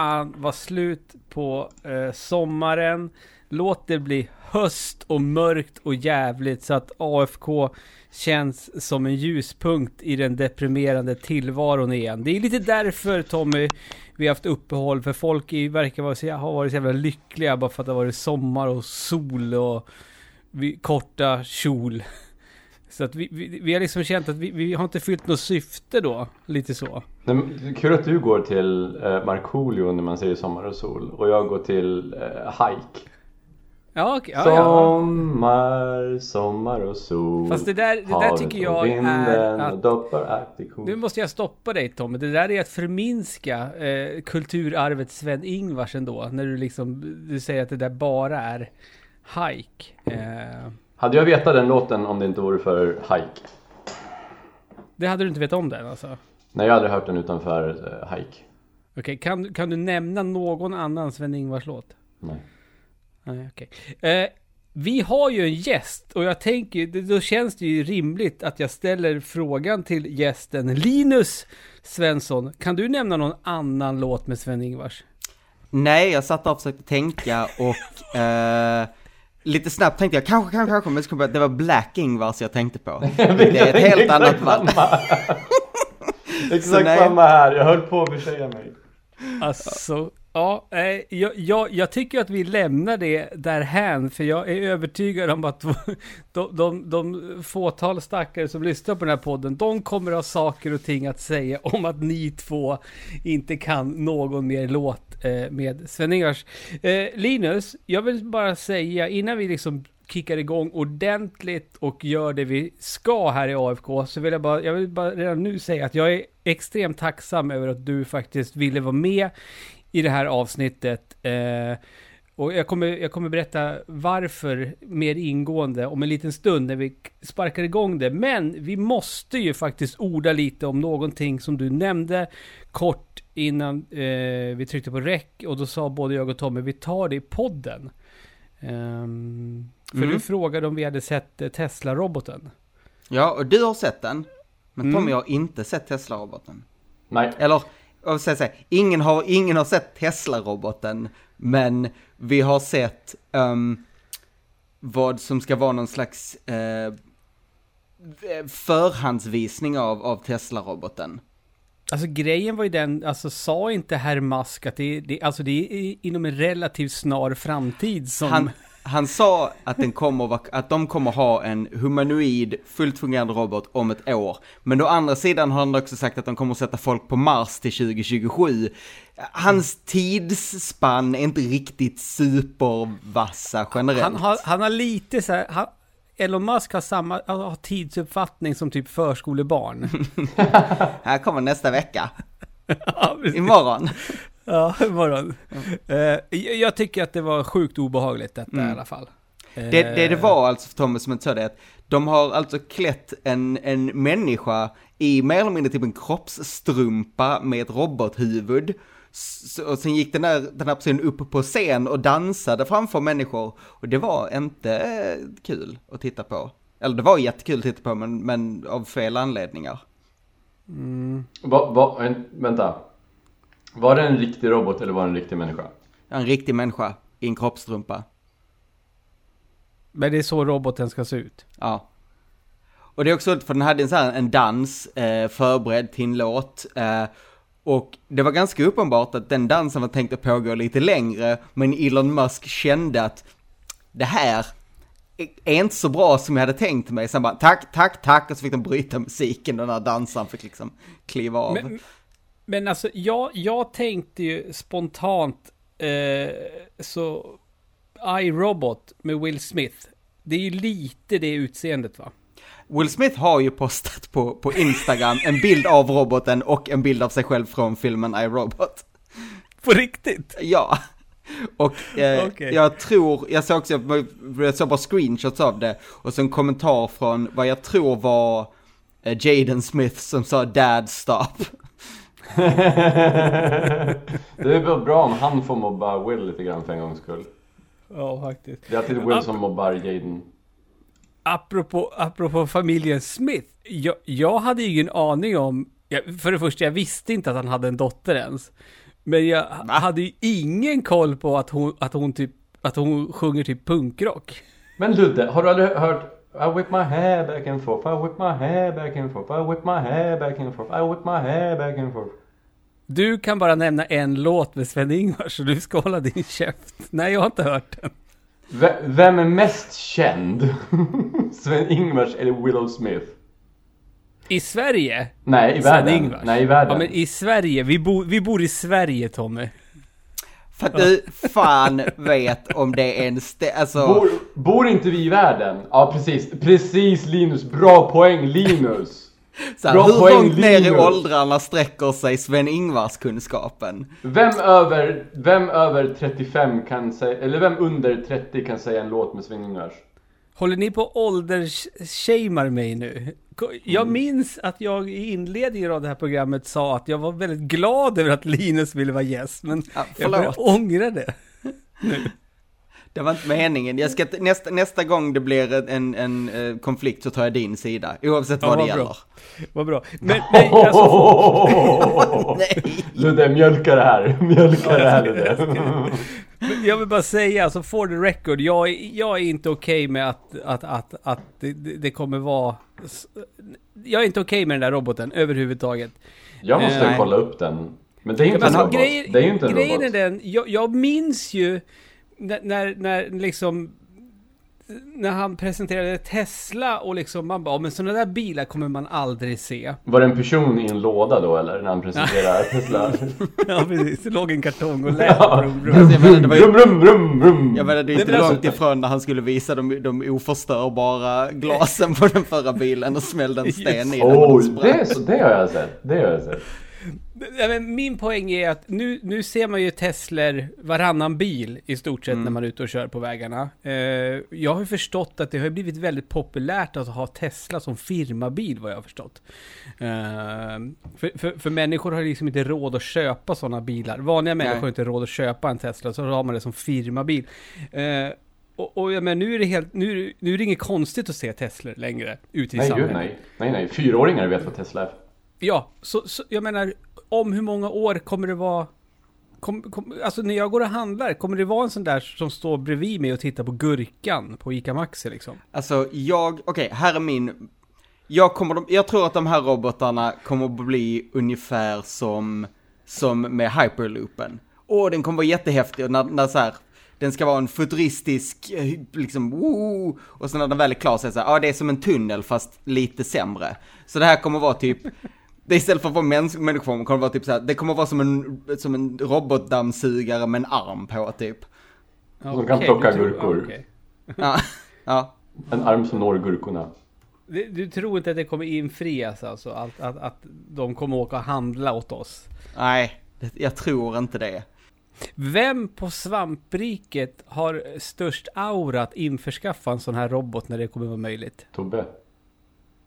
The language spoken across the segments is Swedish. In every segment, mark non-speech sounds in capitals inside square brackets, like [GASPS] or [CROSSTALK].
fan vara slut på eh, sommaren. Låt det bli höst och mörkt och jävligt så att AFK känns som en ljuspunkt i den deprimerande tillvaron igen. Det är lite därför Tommy vi har haft uppehåll för folk i, verkar vara så, ha varit så jävla lyckliga bara för att det har varit sommar och sol och vi, korta kjol. Så att vi, vi, vi har liksom känt att vi, vi har inte fyllt något syfte då, lite så. Nej, kul att du går till eh, Markoolio när man säger sommar och sol och jag går till eh, hike. Ja, okay, ja, sommar, sommar och sol. Fast det där, det där tycker jag är att... Doppar nu måste jag stoppa dig Tommy. Det där är att förminska eh, kulturarvet Sven-Ingvars ändå. När du liksom, du säger att det där bara är hike. Eh... Hade jag vetat den låten om det inte vore för hike? Det hade du inte vetat om den alltså? Nej, jag har aldrig hört den utanför uh, hike. Okej, okay, kan, kan du nämna någon annan Sven-Ingvars låt? Nej. Nej, okej. Okay. Eh, vi har ju en gäst och jag tänker, då känns det ju rimligt att jag ställer frågan till gästen Linus Svensson. Kan du nämna någon annan låt med Sven-Ingvars? Nej, jag satt och försökte tänka och eh, lite snabbt tänkte jag kanske, kanske, kanske, men så kom jag det var Black Ingvars jag tänkte på. [LAUGHS] Det är ett helt annat band. [LAUGHS] Exakt samma här, jag höll på att försäga mig. Alltså, Ja, jag, jag, jag, tycker att vi lämnar det därhän, för jag är övertygad om att [LAUGHS] de, de, de fåtal stackare som lyssnar på den här podden, de kommer ha saker och ting att säga [LAUGHS] om att ni två inte kan någon mer låt eh, med Sven-Ingvars. Eh, Linus, jag vill bara säga innan vi liksom kickar igång ordentligt och gör det vi ska här i AFK så vill jag bara, jag vill bara redan nu säga att jag är extremt tacksam över att du faktiskt ville vara med i det här avsnittet. Eh, och jag kommer, jag kommer berätta varför mer ingående om en liten stund när vi sparkar igång det. Men vi måste ju faktiskt orda lite om någonting som du nämnde kort innan eh, vi tryckte på räck. Och då sa både jag och Tommy, vi tar det i podden. Um, för mm. du frågade om vi hade sett eh, Tesla-roboten. Ja, och du har sett den. Men Tommy mm. har inte sett Tesla-roboten. Nej. Eller och så säga, ingen, har, ingen har sett Tesla-roboten, men vi har sett um, vad som ska vara någon slags uh, förhandsvisning av, av Tesla-roboten. Alltså grejen var ju den, alltså sa inte herr Musk att det, det, alltså det är inom en relativt snar framtid som... Han, han sa att, den kommer, att de kommer ha en humanoid, fullt fungerande robot om ett år. Men å andra sidan har han också sagt att de kommer sätta folk på Mars till 2027. Hans tidsspann är inte riktigt supervassa generellt. Han har, han har lite så här, han, Elon Musk har samma har tidsuppfattning som typ förskolebarn. [LAUGHS] här kommer nästa vecka. [LAUGHS] Imorgon. Ja, imorgon. Mm. Uh, jag tycker att det var sjukt obehagligt detta mm. i alla fall. Det, det det var alltså, för Thomas som inte sa det, att de har alltså klätt en, en människa i mer eller mindre typ en kroppsstrumpa med ett robothuvud. Så, och sen gick den här, den här personen upp på scen och dansade framför människor. Och det var inte kul att titta på. Eller det var jättekul att titta på, men, men av fel anledningar. Mm. Va, va, vänta, var det en riktig robot eller var det en riktig människa? En riktig människa i en kroppstrumpa. Men det är så roboten ska se ut? Ja. Och det är också för den hade en sån här, en dans eh, förberedd till en låt. Eh, och det var ganska uppenbart att den dansen var tänkt att pågå lite längre, men Elon Musk kände att det här är inte så bra som jag hade tänkt mig. Sen bara tack, tack, tack och så fick de bryta musiken och den här dansaren fick liksom kliva av. Men, men alltså, jag, jag tänkte ju spontant eh, så iRobot med Will Smith. Det är ju lite det utseendet va? Will Smith har ju postat på, på Instagram en bild av roboten och en bild av sig själv från filmen iRobot. På riktigt? Ja. Och eh, okay. jag tror, jag såg också, jag såg bara screenshots av det och så en kommentar från vad jag tror var eh, Jaden Smith som sa Dad stop. Det är väl bra om han får mobba Will lite grann för en gångs skull. Ja, faktiskt. Det är alltid Will som mobbar Jaden. Apropå, apropå familjen Smith. Jag, jag hade ju ingen aning om, för det första, jag visste inte att han hade en dotter ens. Men jag hade ju ingen koll på att hon, att hon typ, att hon sjunger typ punkrock. Men Ludde, har du aldrig hört I whip my hair back and forth, I whip my hair back and forth, I whip my hair back and forth, I whip my hair back and forth. Du kan bara nämna en låt med Sven-Ingvars så du ska hålla din käft. Nej, jag har inte hört den. V- vem är mest känd? [LAUGHS] Sven-Ingvars eller Willow Smith? I Sverige? Nej, i världen. Nej, i världen. Ja, men i Sverige. Vi, bo, vi bor i Sverige, Tommy. För att du fan vet om det är en stä- alltså, Bor, bor inte vi i världen? Ja, precis. Precis Linus. Bra poäng Linus. så här, bra hur poäng, långt ner i Linus. åldrarna sträcker sig Sven-Ingvars kunskapen? Vem över, vem över 35 kan säga, eller vem under 30 kan säga en låt med Sven-Ingvars? Håller ni på åldersshamar mig nu? Jag Mm. minns att jag i inledningen av det här programmet sa att jag var väldigt glad över att Linus ville vara gäst, men Ja, jag börjar förlåt. ångra det. [LAUGHS] Det var inte meningen. Jag ska, nästa, nästa gång det blir en, en, eh, konflikt så tar jag din sida, oavsett Ja, vad det vad gäller. bra. Vad bra. Men, men [LAUGHS] alltså, [LAUGHS] Nej! Ludde, mjölka det här. Mjölka det här Ludde. Jag vill bara säga, alltså for the record, jag är, jag är inte okej med att, att, att, att det, det kommer vara... Jag är inte okej med den där roboten överhuvudtaget. Jag måste Nej. kolla upp den. Men det är ju inte Men en robot. grejen, det är ju inte en grejen robot. är den, jag, jag minns ju när, när, när liksom när han presenterade Tesla och liksom man bara, "Ja, men sådana där bilar kommer man aldrig se. Var det en person i en låda då eller? När han presenterade Tesla? [LAUGHS] Ja precis, det låg en kartong och lät. Ja. brum, brum. Alltså, jag menar, det var ju, Rum, rum, rum, rum. jag menar, det är inte men alltså- långt ifrån när han skulle visa de, de oförstörbara glasen på den förra bilen och smällde en sten i den Oh, det, så, det har jag sett. Det har jag sett. Ja, men min poäng är att nu, nu ser man ju Teslor varannan bil i stort sett när man är ute och kör på vägarna. Eh, jag har ju förstått att det har blivit väldigt populärt att ha Tesla som firmabil vad jag har förstått. Eh, för, för, för människor har liksom inte råd att köpa sådana bilar. Vanliga människor Nej. har inte råd att köpa en Tesla, så har man det som firmabil. Eh, och, och ja, men nu är det helt, nu, är det- nu är det inget konstigt att se Teslor längre ute i Nej, samhället. gud nej. Nej, nej. Fyraåringar vet vad Tesla är. Ja, så, så jag menar, om hur många år kommer det vara... Kom, kom, alltså när jag går och handlar, kommer det vara en sån där som står bredvid mig och tittar på gurkan på ICA Maxi liksom? Alltså jag, okej, här är min, jag kommer, jag tror att de här robotarna kommer att bli ungefär som, som med hyperloopen. Åh, den kommer vara jättehäftig och när, när så här, den ska vara en futuristisk, liksom, woo, och sen när den väl är klar så är det så här, ja det är som en tunnel fast lite sämre. Så det här kommer vara typ, det istället för att vara mäns- människoform kommer det vara typ så här, det kommer vara som en, som en robotdammsugare med en arm på typ. Som kan plocka du tror- gurkor. okej. Ja, ja. En arm som når gurkorna. Du, du tror inte att det kommer infrias alltså? Att, att, att de kommer åka och handla åt oss? Nej, jag tror inte det. Vem på svampriket har störst aura att införskaffa en sån här robot när det kommer vara möjligt? Tobbe.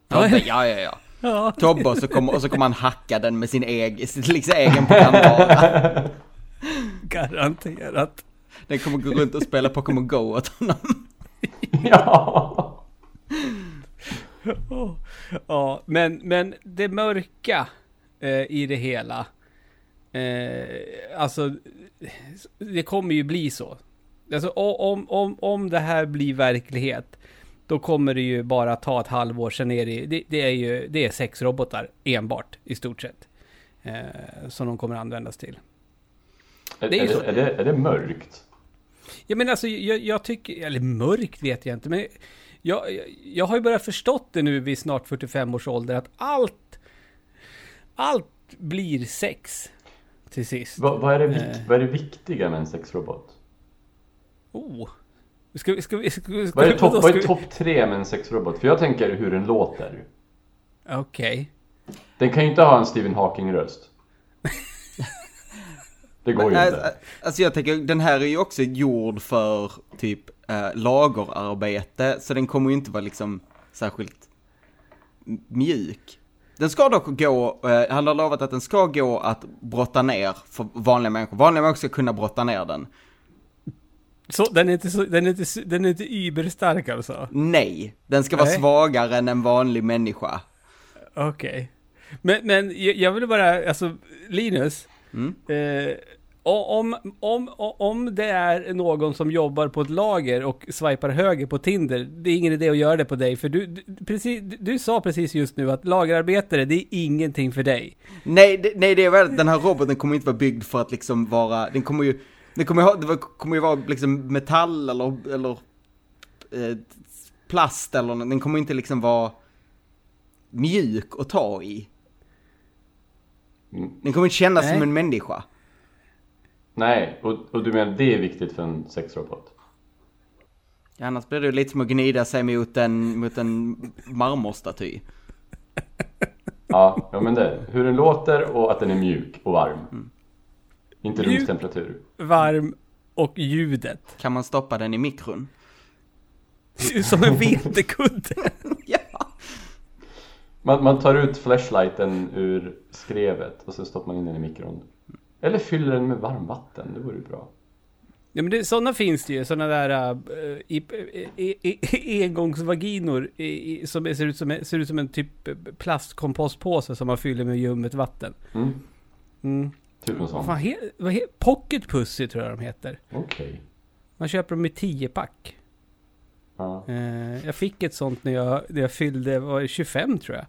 Tobbe, ja, ja, ja. Ja. Tobbe och så kommer, kommer han hacka den med sin egen, liksom egen programvara. Garanterat. Den kommer gå runt och spela Pokémon Go åt honom. ja. Ja, men, men det mörka eh, i det hela. Eh, alltså, det kommer ju bli så. Alltså, om, om, om det här blir verklighet, då kommer det ju bara ta ett halvår, sen är det, det, det är ju det är sex robotar enbart i stort sett. Eh, som de kommer användas till. Är, Det är är, det, är, det, mörkt? Ja men alltså jag, jag tycker, eller mörkt vet jag inte, men jag, jag, har ju börjat förstått det nu vid snart 45 års ålder att allt, allt blir sex till sist. Vad, vad, är det, Eh. vad är det viktiga med en sexrobot? Oh. Ska vi, ska vi, ska vi, ska Vad är topp vi- topp tre med en sexrobot? För jag tänker hur den låter. Okej. Den kan ju inte ha en Stephen Hawking-röst. Det går ju Ä- inte. ä- Alltså jag tänker, den här är ju också gjord för typ äh, lagerarbete, så den kommer ju inte vara liksom särskilt mjuk. Den ska dock gå, eh, han har lovat att den ska gå att brotta ner för vanliga människor. Vanliga människor ska kunna brotta ner den. Så den är inte så, den är inte, den är inte überstark alltså? Nej, den ska vara Nej. svagare än en vanlig människa. Okej. Men, men jag, vill bara, alltså Linus. Mm. Eh, om, om, om det är någon som jobbar på ett lager och swipar höger på Tinder, det är ingen idé att göra det på dig. För du, du, precis, du sa precis just nu att lagerarbetare, det är ingenting för dig. Nej, det, nej, det är väl den här roboten kommer inte vara byggd för att liksom vara, den kommer ju, den kommer det kommer ju vara liksom metall eller, eller eh, plast eller något. den kommer inte liksom vara mjuk att ta i. Mm. Den kommer inte kännas Nej. som en människa. Nej, och, och du menar det är viktigt för en sexrobot? Ja, annars blir det ju lite som att gnida sig mot en, mot en marmorstaty. Ja, ja men det. Hur den låter och att den är mjuk och varm. Mm. Inte Mjuk. rumstemperatur. Varm och ljudet. Kan man stoppa den i mikron? [LAUGHS] Som en vetekudde. [LAUGHS] Ja. Man, man tar ut flashlighten ur skrevet och så stoppar man in den i mikron. Eller fyller den med varmvatten, det vore ju bra. Ja men det, sådana finns det ju, sådana där uh, i, i, i, engångsvaginor i, i, som är- ser ut, som, en- ser ut som en typ plastkompostpåse som man fyller med ljummet vatten. Mm, Mm. Typ en Vad sån. fan he, vad he, Pocket Pussy tror jag de heter. Okej. Man köper dem i 10-pack. Ja. Eh, jag fick ett sånt när jag, när jag fyllde, var det 25 tror jag.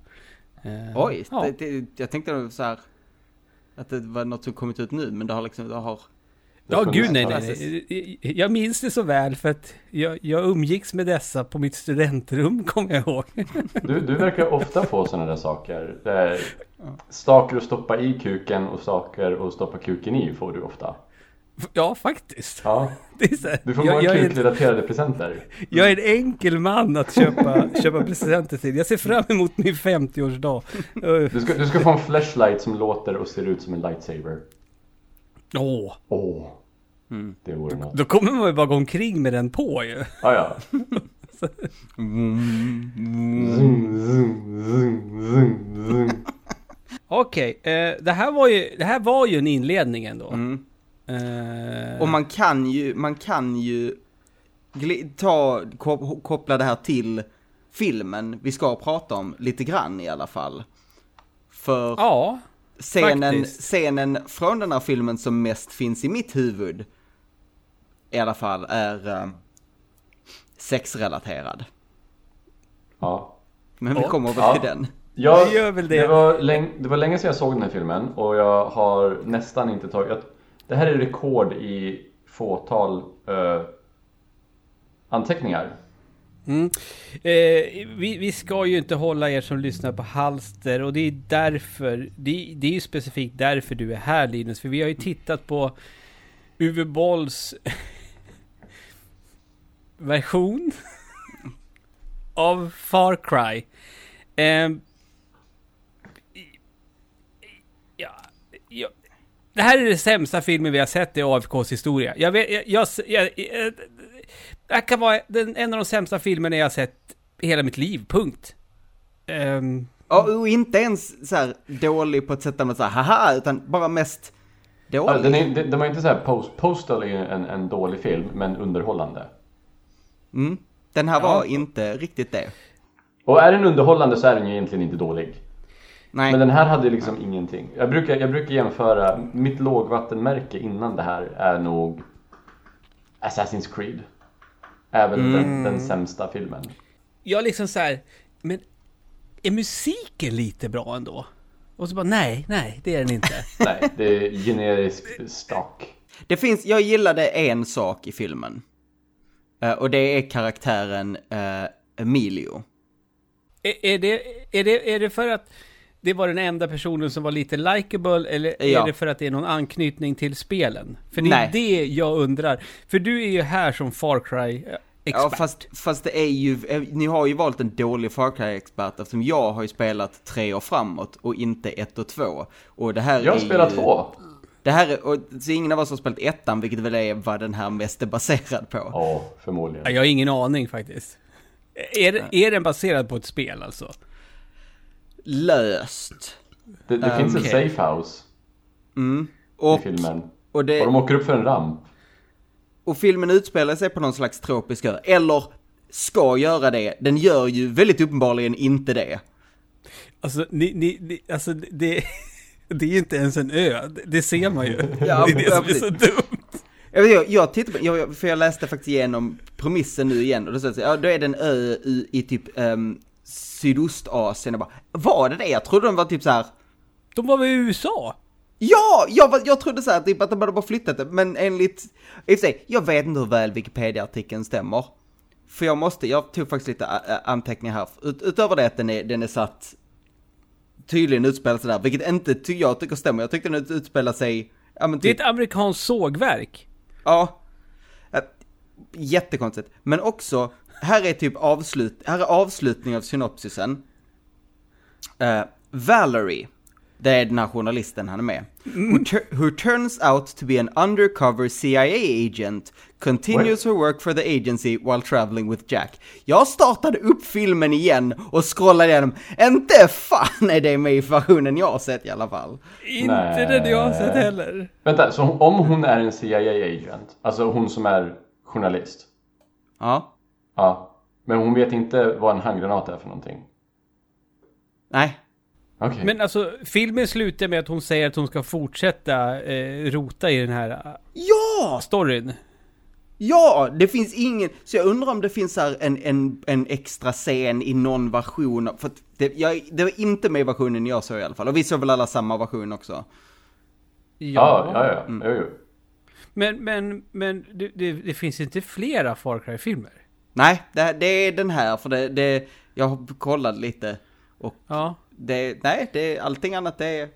Eh, Oj, ja. det, det, jag tänkte så här att det var något som kommit ut nu, men det har liksom, det har... Ja, gud nej, nej, nej. Jag minns det så väl för att jag, jag umgicks med dessa på mitt studentrum, [LAUGHS] kommer jag ihåg. Du, du verkar ofta få sådana där saker. Saker att stoppa i kuken och saker att stoppa kuken i får du ofta. Ja, faktiskt. Ja, [LAUGHS] Det är så här, du får många kukrelaterade presenter. jag är en enkel man att köpa, [LAUGHS] köpa presenter till. Jag ser fram emot min 50-årsdag. Uh, Du ska, du ska få en flashlight som låter och ser ut som en lightsaber. Åh, Åh, Mm. det vore något. då kommer man ju bara gå omkring med den på ju. Ah, ja. Zoom, zoom, zoom, zoom, zoom. Okej, eh, det, här var ju, det här var ju en inledning ändå. Mm. Eh, Och man kan ju, man kan ju ta, kop- koppla det här till filmen vi ska prata om lite grann i alla fall. För Ja, scenen, faktiskt. scenen från den här filmen som mest finns i mitt huvud i alla fall är eh, sexrelaterad. Ja. Men vi kommer väl Ja. till den. Jag, Det gör väl det. Det var, läng, det var länge sedan jag såg den här filmen och jag har nästan inte tagit... Jag, det här är rekord i fåtal eh, anteckningar. Mm. Eh, vi, vi ska ju inte hålla er som lyssnar på halster och det är därför, det, det är ju specifikt därför du är här Linus, för vi har ju tittat på Uwe Bolls [LAUGHS] version [LAUGHS] av Far Cry. Eh, ja, ja, det här är den sämsta filmen vi har sett i AFKs historia. Jag vet, jag, jag, jag, jag det här kan vara den, en av de sämsta filmerna jag har sett i hela mitt liv, punkt. Ehm, Ja, och inte ens så här dålig på ett sätt där man säger haha, utan bara mest Ja, dålig. den, är, den, den var inte så här post, Postal är ju en, en dålig film, men underhållande. Mm. Den här Ja. var inte riktigt det. Och är den underhållande så är den ju egentligen inte dålig. Nej. Men den här hade liksom ingenting. Jag brukar, jag brukar jämföra, mitt lågvattenmärke innan det här är nog Assassin's Creed. Även den, den sämsta filmen. jag liksom så här, men är musiken lite bra ändå? Och så bara, nej, nej, det är den inte. [LAUGHS] Nej, det är generisk stock. Det finns, jag gillade en sak i filmen. Eh, och det är karaktären eh, Emilio. är, är, det, är, det, är det för att det var den enda personen som var lite likable eller Ja. är det för att det är någon anknytning till spelen? För det är Nej. det jag undrar. För du är ju här som Far Cry-expert. Ja, fast, fast det är ju, eh, ni har ju valt en dålig Far Cry-expert eftersom jag har ju spelat tre år framåt och inte ett och två. Och det här Jag är spelar ju, två. Det här är, och, så ingen av oss har spelat ettan, vilket väl är vad den här mest är baserad på. Ja, förmodligen. Ja, jag har ingen aning faktiskt. Är, är den baserad på ett spel alltså? Löst. Det, det finns okej. ett safe house Mm. i Och, filmen. och, Och de det, åker upp för en ramp. och filmen utspelar sig på någon slags tropisk ö. Eller ska göra det. Den gör ju väldigt uppenbarligen inte det. Alltså, ni, ni, ni alltså det... Det [LAUGHS] är ju inte ens en ö, det- det ser man ju. [LAUGHS] Ja, det är det som är så dumt. Jag, jag, jag tittade på, jag, för jag läste faktiskt igenom premissen nu igen och då, så, ja, då är det en ö i, i typ um, Sydostasien. Jag bara, var det det? Jag trodde de var typ så här. De var väl i USA? Ja, jag, jag trodde så här typ att de hade bara flyttat det, men enligt, i och för sig, jag vet inte hur väl Wikipedia-artikeln stämmer. För jag måste, jag tog faktiskt lite anteckningar här, Ut, utöver det att den är, den är satt, tydligen utspelar sig där, vilket inte ty, jag tycker stämmer, jag tyckte den ut- utspelar sig, ja men Det är typ, ett amerikanskt sågverk. ja, jättekonstigt. Men också, här är typ avslut, här är avslutning av synopsisen. Eh, Valerie, det är den här journalisten han är med. Who, tur- who turns out to be an undercover CIA agent, continues her work for the agency while traveling with Jack. Jag startade upp filmen igen och scrollade igenom. Inte fan är det med i versionen jag har sett i alla fall. Inte Nej. den jag har sett heller. Vänta, så om hon är en CIA-agent, alltså hon som är journalist. Ja, Ja. Men hon vet inte vad en handgranat är för någonting. nej. Okej. Men alltså, filmen slutar med att hon säger att hon ska fortsätta eh, rota i den här eh, Ja! storyn. Ja, det finns ingen, så jag undrar om det finns här en, en, en extra scen i någon version, för att det, jag, det var inte med i versionen jag såg i alla fall, och vi såg väl alla samma version också. Ja, ja, ja. Mm. Jo, jo. Men, men, men det, det, det finns inte flera Far Cry-filmer? Nej, det, det är den här, för det, det, jag har kollat lite, och Ja. det, nej, det, allting annat det är,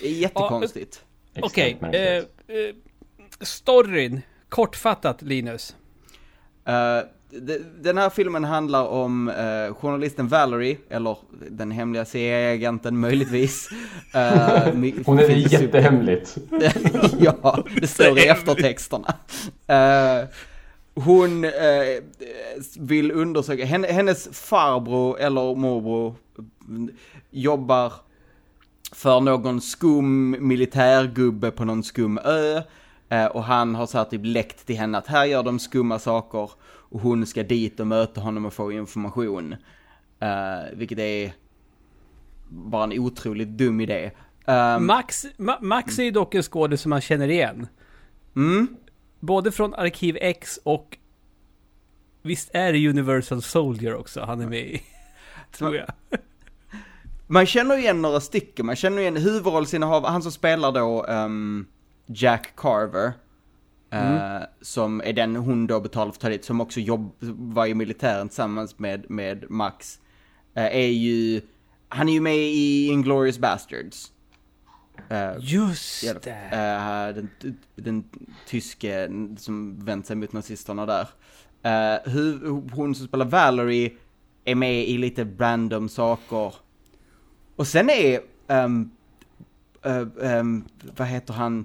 jättekonstigt. Okej, Extremt eh, eh, storyn. Kortfattat Linus. De- den här filmen handlar om eh, journalisten Valerie, eller den hemliga CIA-agenten möjligtvis. Eh, [LAUGHS] Hon är jättehemligt. [LAUGHS] ja, det står i eftertexterna. Eh, hon eh, vill undersöka, henne, hennes farbror eller morbror mm, jobbar för någon skum militärgubbe på någon skum ö. Eh, och han har så här typ läckt till henne att här gör de skumma saker. Och hon ska dit och möta honom och få information. Eh, vilket är bara en otroligt dum idé. Um, Max, Ma, Max är ju dock en skådis som man känner igen. mm, Både från Arkiv X och... Visst är det Universal Soldier också han är med i? [LAUGHS] Tror jag. Man känner igen några stycken, man känner igen huvudrollsinnehavare, han som spelar då ehm, Jack Carver. eh, som är den hon då betalar för att ta dit, som också jobb, var i militären tillsammans med, med Max. eh, är ju, han är ju med i Inglourious Bastards. Eh, Just Ja, det. eh, den, den tyske som vänt sig mot nazisterna där. Eh, hu- hon som spelar Valerie är med i lite random saker. Och sen är, ehm, eh, ehm, vad heter han?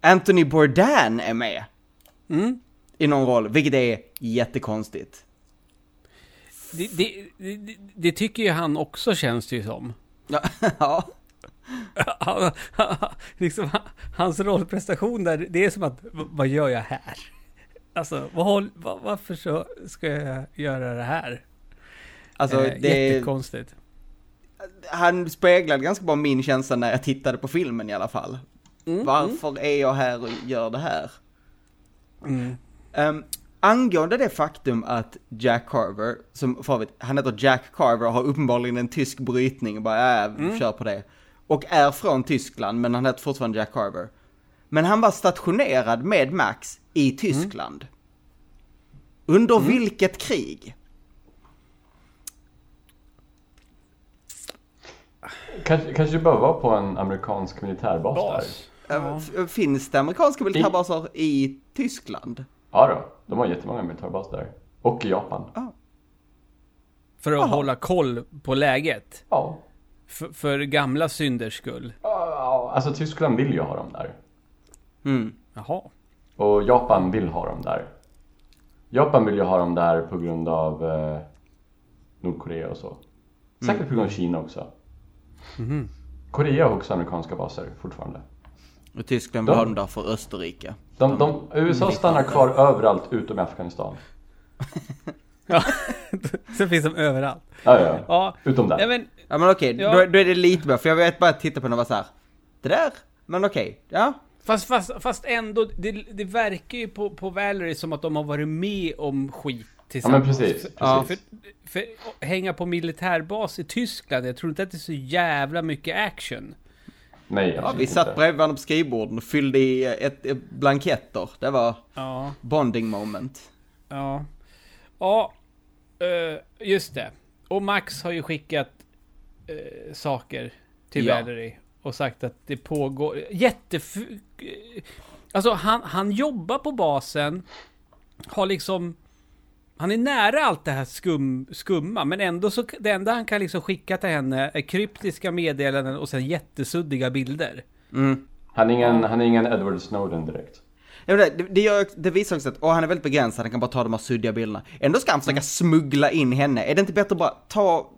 Anthony Bourdain är med Mm. i någon roll, vilket är jättekonstigt. Det, det, det, det tycker ju han också känns det ju som. [LAUGHS] Ja. Han- [LAUGHS] liksom, hans rollprestation där, det är som att, vad gör jag här? Alltså, vad, håll- vad, varför så ska jag göra det här? Alltså, eh, det är, Jättekonstigt. han speglade ganska bra min känsla när jag tittade på filmen i alla fall. Mm, Varför är jag här och gör det här? Mm. Um, angående det faktum att Jack Carver, som för övrigt, han heter Jack Carver och har uppenbarligen en tysk brytning och bara äh, kör på det. Och är från Tyskland, men han heter fortfarande Jack Carver. Men han var stationerad med Max i Tyskland. Under vilket krig? Kanske, kanske bara vara på en amerikansk militärbas där. Bas. Uh, Ja. f- Finns det amerikanska militärbaser i Tyskland? Ja då, de har jättemånga militärbaser där. Och i Japan. För att Jaha. hålla koll på läget. Ja. För, för gamla synders skull. Ja, Alltså Tyskland vill ju ha dem där. Mm. Jaha. Och Japan vill ha dem där. Japan vill ju ha dem där på grund av eh, Nordkorea och så. Säkert på grund av Kina också. Korea har också amerikanska baser fortfarande. Och Tyskland De- vill ha dem där för Österrike. De, de, USA stannar kvar överallt utom i Afghanistan. [LAUGHS] [LAUGHS] Ja, [LAUGHS] Sen finns de överallt. Ja, ja. Ja, Utom där. nej men Ja men okej, Ja. då, då är det lite bra, för jag vet bara att titta på den och vara så här. Det där, men okej, ja. Fast, fast, fast ändå, det, det verkar ju på, på Valerie som att de har varit med om skit Ja tillsammans. men precis. Ja. precis. För, för att hänga på militärbas i Tyskland, jag tror inte att det är så jävla mycket action. Nej, ja vi satt inte. bredvid varandra på skrivborden och fyllde i ett, ett blanketter. Det var Ja, bonding moment. ja. Ja, eh, just det. Och Max har ju skickat eh, saker till Ja. Valerie och sagt att det pågår jättef... Alltså han, han jobbar på basen, har liksom... Han är nära allt det här skum, skumma, men ändå så... Det enda han kan liksom skicka till henne är kryptiska meddelanden och sen jättesuddiga bilder. Mm. Han är ingen, han är ingen Edward Snowden direkt. Ja, det, det, gör, det visar också att åh, han är väldigt begränsad, han kan bara ta de här suddiga bilderna. Ändå ska han försöka smuggla in henne. Är det inte bättre att bara ta,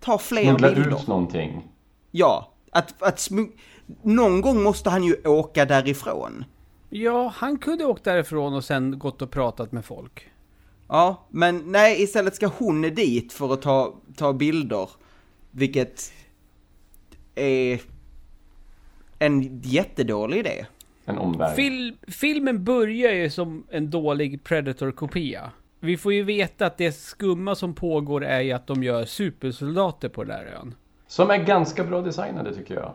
ta fler Smuggla bilder? ut någonting. Ja, att, att smug... Någon gång måste han ju åka därifrån. Ja, han kunde åkt därifrån och sen gått och pratat med folk. Ja, men nej, istället ska hon dit för att ta, ta bilder. Vilket är en jättedålig idé. En omväg. Fil, filmen börjar ju som en dålig Predator-kopia. Vi får ju veta att det skumma som pågår är ju att de gör supersoldater på den där ön. Som är ganska bra designade tycker jag.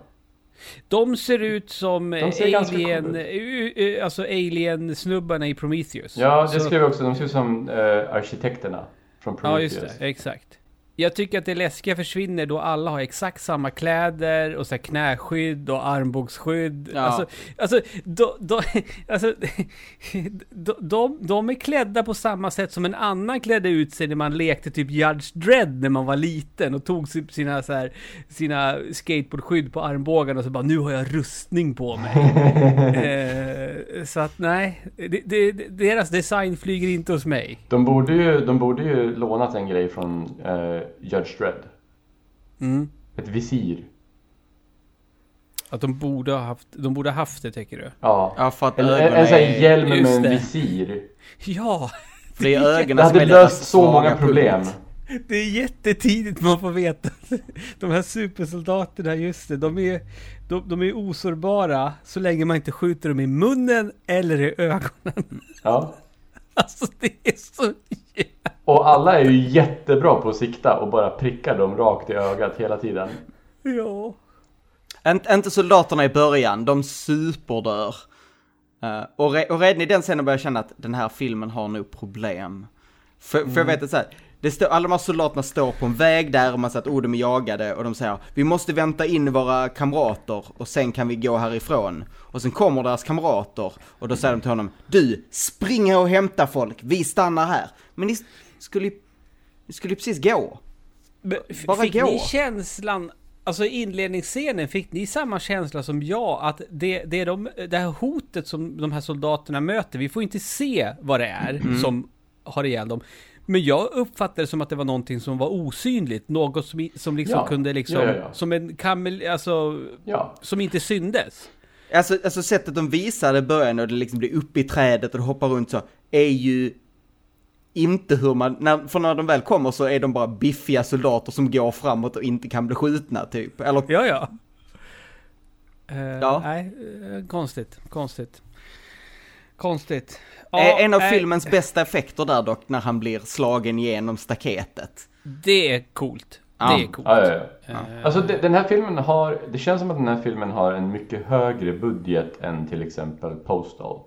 De ser ut som De ser ganska alien, uh, uh, alltså alien-snubbarna i Prometheus. Ja, det skrev jag också. De ser ut som eh, arkitekterna från Ja, Prometheus. just det. Exakt. Jag tycker att det läskiga försvinner då alla har exakt samma kläder och så här knäskydd och armbågsskydd. Ja. Alltså, alltså, de, de, [LAUGHS] alltså [LAUGHS] de, de, de är klädda på samma sätt som en annan klädde ut sig när man lekte typ Judge Dredd när man var liten och tog sina, så här, sina skateboardskydd på armbågarna och så bara nu har jag rustning på mig. [LAUGHS] eh, så att nej, det, det, deras design flyger inte hos mig. De borde ju, de borde ju lånat en grej från eh, Judge Dredd. Mm. Ett visir. Att de borde ha haft, de borde ha haft det tycker du? Ja. Ja, för att En, en, ögonen en sån här är... hjälm med en det. visir. [LAUGHS] Ja! För det är Det ögonen som är hade löst så många punkt. problem. Det är jättetidigt man får veta. [LAUGHS] De här supersoldaterna, just det, de är, de, de är osårbara så länge man inte skjuter dem i munnen eller i ögonen. Ja. [LAUGHS] Alltså det är så jävla... Och alla är ju jättebra på att sikta och bara prickar dem rakt i ögat hela tiden. Ja. Inte, inte soldaterna i början, de superdör. Eh, och, re, och redan i den scenen börjar jag känna att den här filmen har nog problem. För, för jag vet att så här, det står, alla de här soldaterna står på en väg där och man säger att oh, de är jagade och de säger vi måste vänta in våra kamrater och sen kan vi gå härifrån. Och sen kommer deras kamrater och då säger de till honom du, spring och hämta folk, vi stannar här. Men ni skulle skulle ju precis gå. Men Bara fick gå. ni känslan, alltså i inledningsscenen, fick ni samma känsla som jag? Att det, det är de, det här hotet som de här soldaterna möter, vi får inte se vad det är Mm. som har ihjäl dem. Men jag uppfattade det som att det var någonting som var osynligt, något som, som liksom Ja. kunde liksom, Ja, ja, ja. som en kamel, alltså, Ja. som inte syndes. Alltså, alltså sättet de visar det i början och det liksom blir uppe i trädet och det hoppar runt så, är ju inte hur man, när, för när de väl kommer så är de bara biffiga soldater som går framåt och inte kan bli skjutna typ. Eller, Ja, ja. Eh, Ja. Nej, eh, konstigt, konstigt. Konstigt. är en av nej, filmens bästa effekter där dock, när han blir slagen genom staketet. Det är coolt. Ja. Det är coolt. Ja, ja, ja. Eh, Alltså de- den här filmen har, det känns som att den här filmen har en mycket högre budget än till exempel Postal.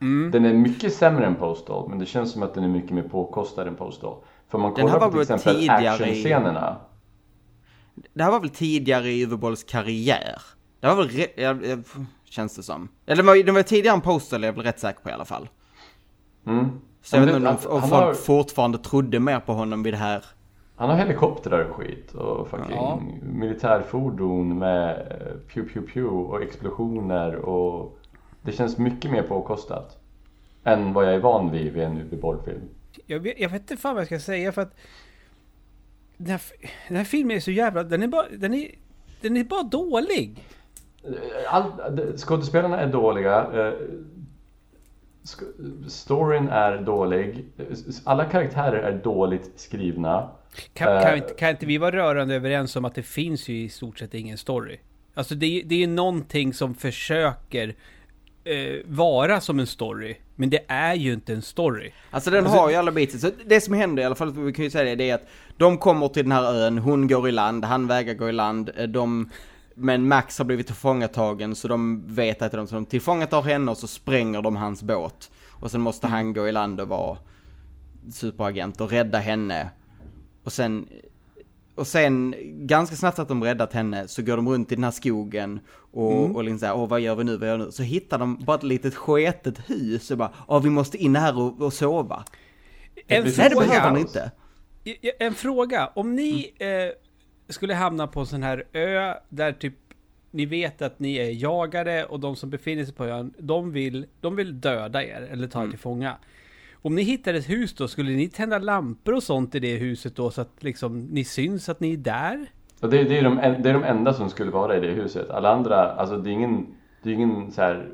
Mm. Den är mycket sämre än Postal, men det känns som att den är mycket mer påkostad än Postal. För man Den kollar på till exempel tidigare i- actionscenerna. Det här var väl tidigare i Uwebolls karriär? Det var väl, re, ja, ja, känns det som. Eller det var, var tidigare än Postal, är jag väl rätt säker på i alla fall. Mm. Så jag Men vet inte om, folk har- fortfarande trodde mer på honom vid det här. Han har helikoptrar och skit och fucking Ja. militärfordon med eh, pew pew pew och explosioner och det känns mycket mer påkostat. Än vad jag är van vid vid en Uwe Boll-film. Jag vet, jag vet inte fan vad jag ska säga för att den här, den här filmen är så jävla... Den är bara, den är, den är bara dålig. All, skådespelarna är dåliga. eh, storyn är dålig. Alla karaktärer är dåligt skrivna. Kan, kan, Eh. inte, kan inte vi vara rörande överens om att det finns ju i stort sett ingen story? Alltså det, det är ju någonting som försöker eh, vara som en story. Men det är ju inte en story. Alltså den har ju alla bitar. Så det som händer i alla fall, vi kan ju säga det, det är att de kommer till den här ön, hon går i land, han vägrar gå i land, eh, de, men Max har blivit tillfångatagen så de vet att de, så de tillfångatar henne och så spränger de hans båt. Och sen måste han gå i land och vara superagent och rädda henne. Och sen, och sen ganska snabbt att de räddat henne så går de runt i den här skogen och, och liksom såhär, åh vad gör vi nu, vad gör vi nu? Så hittar de bara ett litet sketet hus och bara, åh vi måste in här och, och sova. En blir så Nej det fråga, behöver de inte. en fråga. Om ni eh, skulle hamna på en sån här ö där typ ni vet att ni är jagare och de som befinner sig på ön, de vill, de vill döda er eller ta er till fånga. Om ni hittar ett hus då, skulle ni tända lampor och sånt i det huset då så att liksom ni syns att ni är där? Och det, det, är de, det är de enda som skulle vara i det huset. Alla andra, alltså det är ingen, det är ingen så här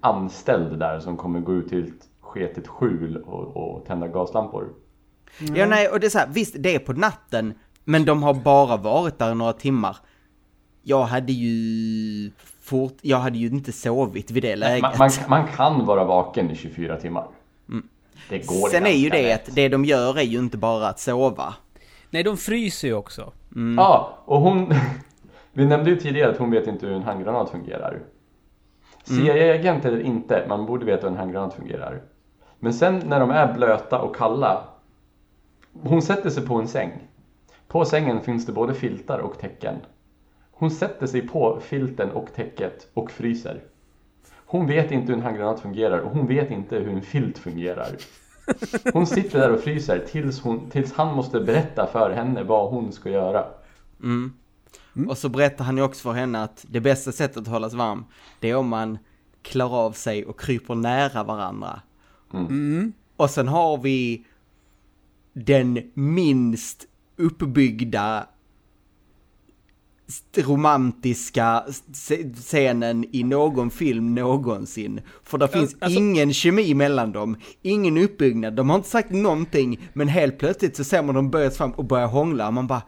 anställd där som kommer gå ut till ett sketet skjul och, och tända gaslampor. Ja nej, och det är så här, visst det är på natten, men de har bara varit där några timmar. Jag hade ju fort, jag hade ju inte sovit vid det läget. Man, man, man kan vara vaken i 24 timmar. Det går Mm. Sen är ju det att det de gör är ju inte bara att sova. Nej, de fryser ju också. Ja, och hon... [LAUGHS] Vi nämnde ju tidigare att hon vet inte hur en handgranat fungerar. CIA-agent eller inte, man borde veta hur en handgranat fungerar. Men sen när de är blöta och kalla, hon sätter sig på en säng. På sängen finns det både filtar och täcken. Hon sätter sig på filten och täcket och fryser. Hon vet inte hur en handgranat fungerar och hon vet inte hur en filt fungerar. Hon sitter där och fryser tills, hon, tills han måste berätta för henne vad hon ska göra. Och så berättar han ju också för henne att det bästa sättet att hållas varm, det är om man klarar av sig och kryper nära varandra. Och sen har vi den minst uppbyggda romantiska scenen i någon film någonsin. För det finns alltså- ingen kemi mellan dem, ingen uppbyggnad, de har inte sagt någonting, men helt plötsligt så ser man dem böjas fram och börja hångla, man bara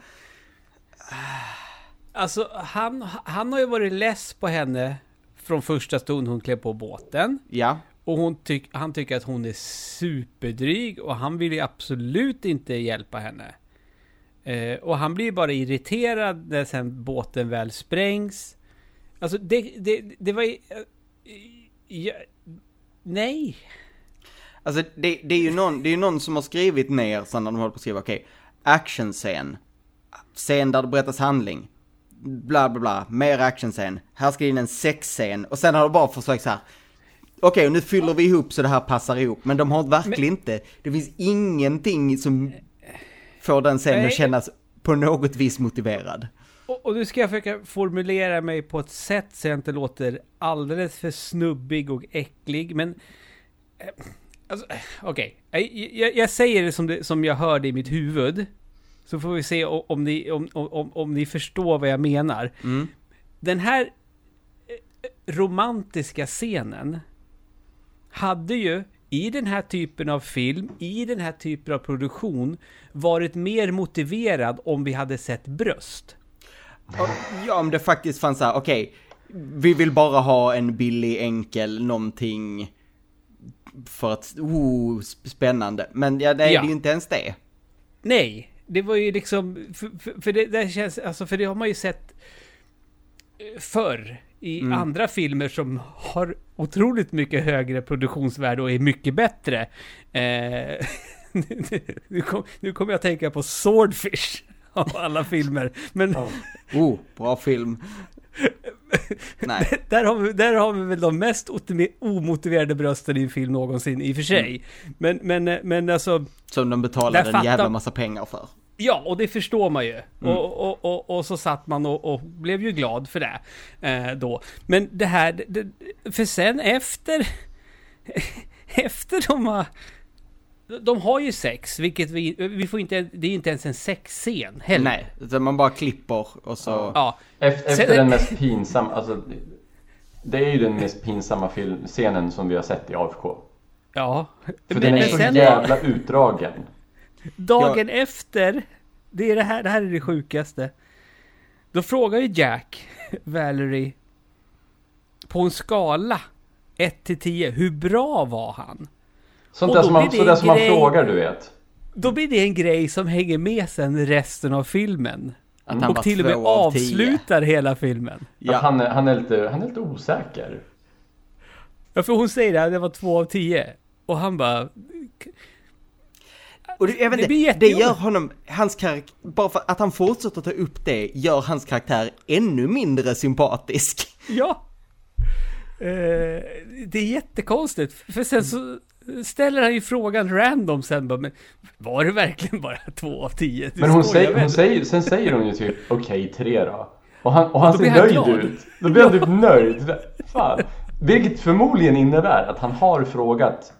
Alltså, han, han har ju varit less på henne från första stund hon klev på båten. ja, Och hon tyck, han tycker att hon är superdryg och han vill ju absolut inte hjälpa henne. Eh, och han blir bara irriterad när sen båten väl sprängs. Alltså det, det, det var ju... eh, ja, nej. Alltså det, det är ju någon, det är ju någon som har skrivit ner sen när de håller på att skriva, okej, actionscen, scen där det berättas handling, bla bla bla, mer actionscen, här ska in en sexscen, och sen har de bara försökt så här. okej och nu fyller vi ihop så det här passar ihop, men de har verkligen inte, det finns ingenting som får den Nej. att kännas på något vis motiverad. Och, och nu ska jag försöka formulera mig på ett sätt så jag inte låter alldeles för snubbig och äcklig, men... eh, Alltså, eh, okej. Jag, jag, jag säger det som, det som jag hörde i mitt huvud. Så får vi se om, om, ni, om, om, om ni förstår vad jag menar. Mm. Den här eh, romantiska scenen hade ju i den här typen av film, i den här typen av produktion, varit mer motiverad om vi hade sett bröst. Ja, om det faktiskt fanns så här, okej, vi vill bara ha en billig, enkel, någonting för att, oh, sp- spännande. Men ja, nej, Ja. det är ju inte ens det. Nej, det var ju liksom, för, för, för det där känns, alltså för det har man ju sett eh, förr i andra filmer som har otroligt mycket högre produktionsvärde och är mycket bättre. Eh, [LAUGHS] nu, kom, kommer jag att tänka på Swordfish [LAUGHS] av alla filmer. Men Oh, bra film. [LAUGHS] Nej. där, har vi, där har vi väl de mest omotiverade brösten i en film någonsin i och för sig. Men, men, eh, men alltså, Som de betalade en fattar- jävla massa pengar för. Ja, och det förstår man ju. Och, och, och, och så satt man och, och blev ju glad för det eh, då. Men det här, det, för sen efter, [LAUGHS] efter de har, de har ju sex, vilket vi, vi får inte, det är inte ens en sexscen heller. Nej, utan man bara klipper och så... Ja, Efter, efter Sen- den mest pinsamma, alltså det är ju den mest pinsamma film, scenen som vi har sett i AFK. Ja. För den är så sen- jävla utdragen. Dagen efter, det, är det, här, det här är det sjukaste. Då frågar ju Jack Valerie på en skala 1 till 10, hur bra var han? Sånt där som man, sådär en som man frågar du vet. Då blir det en grej som hänger med sen resten av filmen. Att han Och till och med av avslutar hela filmen. Att Ja. han, är- han, är lite, han är lite osäker. Ja, för hon säger det, här, det var två av tio. Och han bara... Och det, jag vet Det blir det gör honom, hans karaktär, bara för att han fortsätter ta upp det, gör hans karaktär ännu mindre sympatisk. Ja! Eh, det är jättekonstigt, för sen så ställer han ju frågan random sen bara, men var det verkligen bara två av tio? Du Men hon säger, hon säger, sen säger hon ju typ okej, tre då. Och han, och han Då ser nöjd glad. ut. Då blir han typ nöjd. Fan. Vilket förmodligen innebär att han har frågat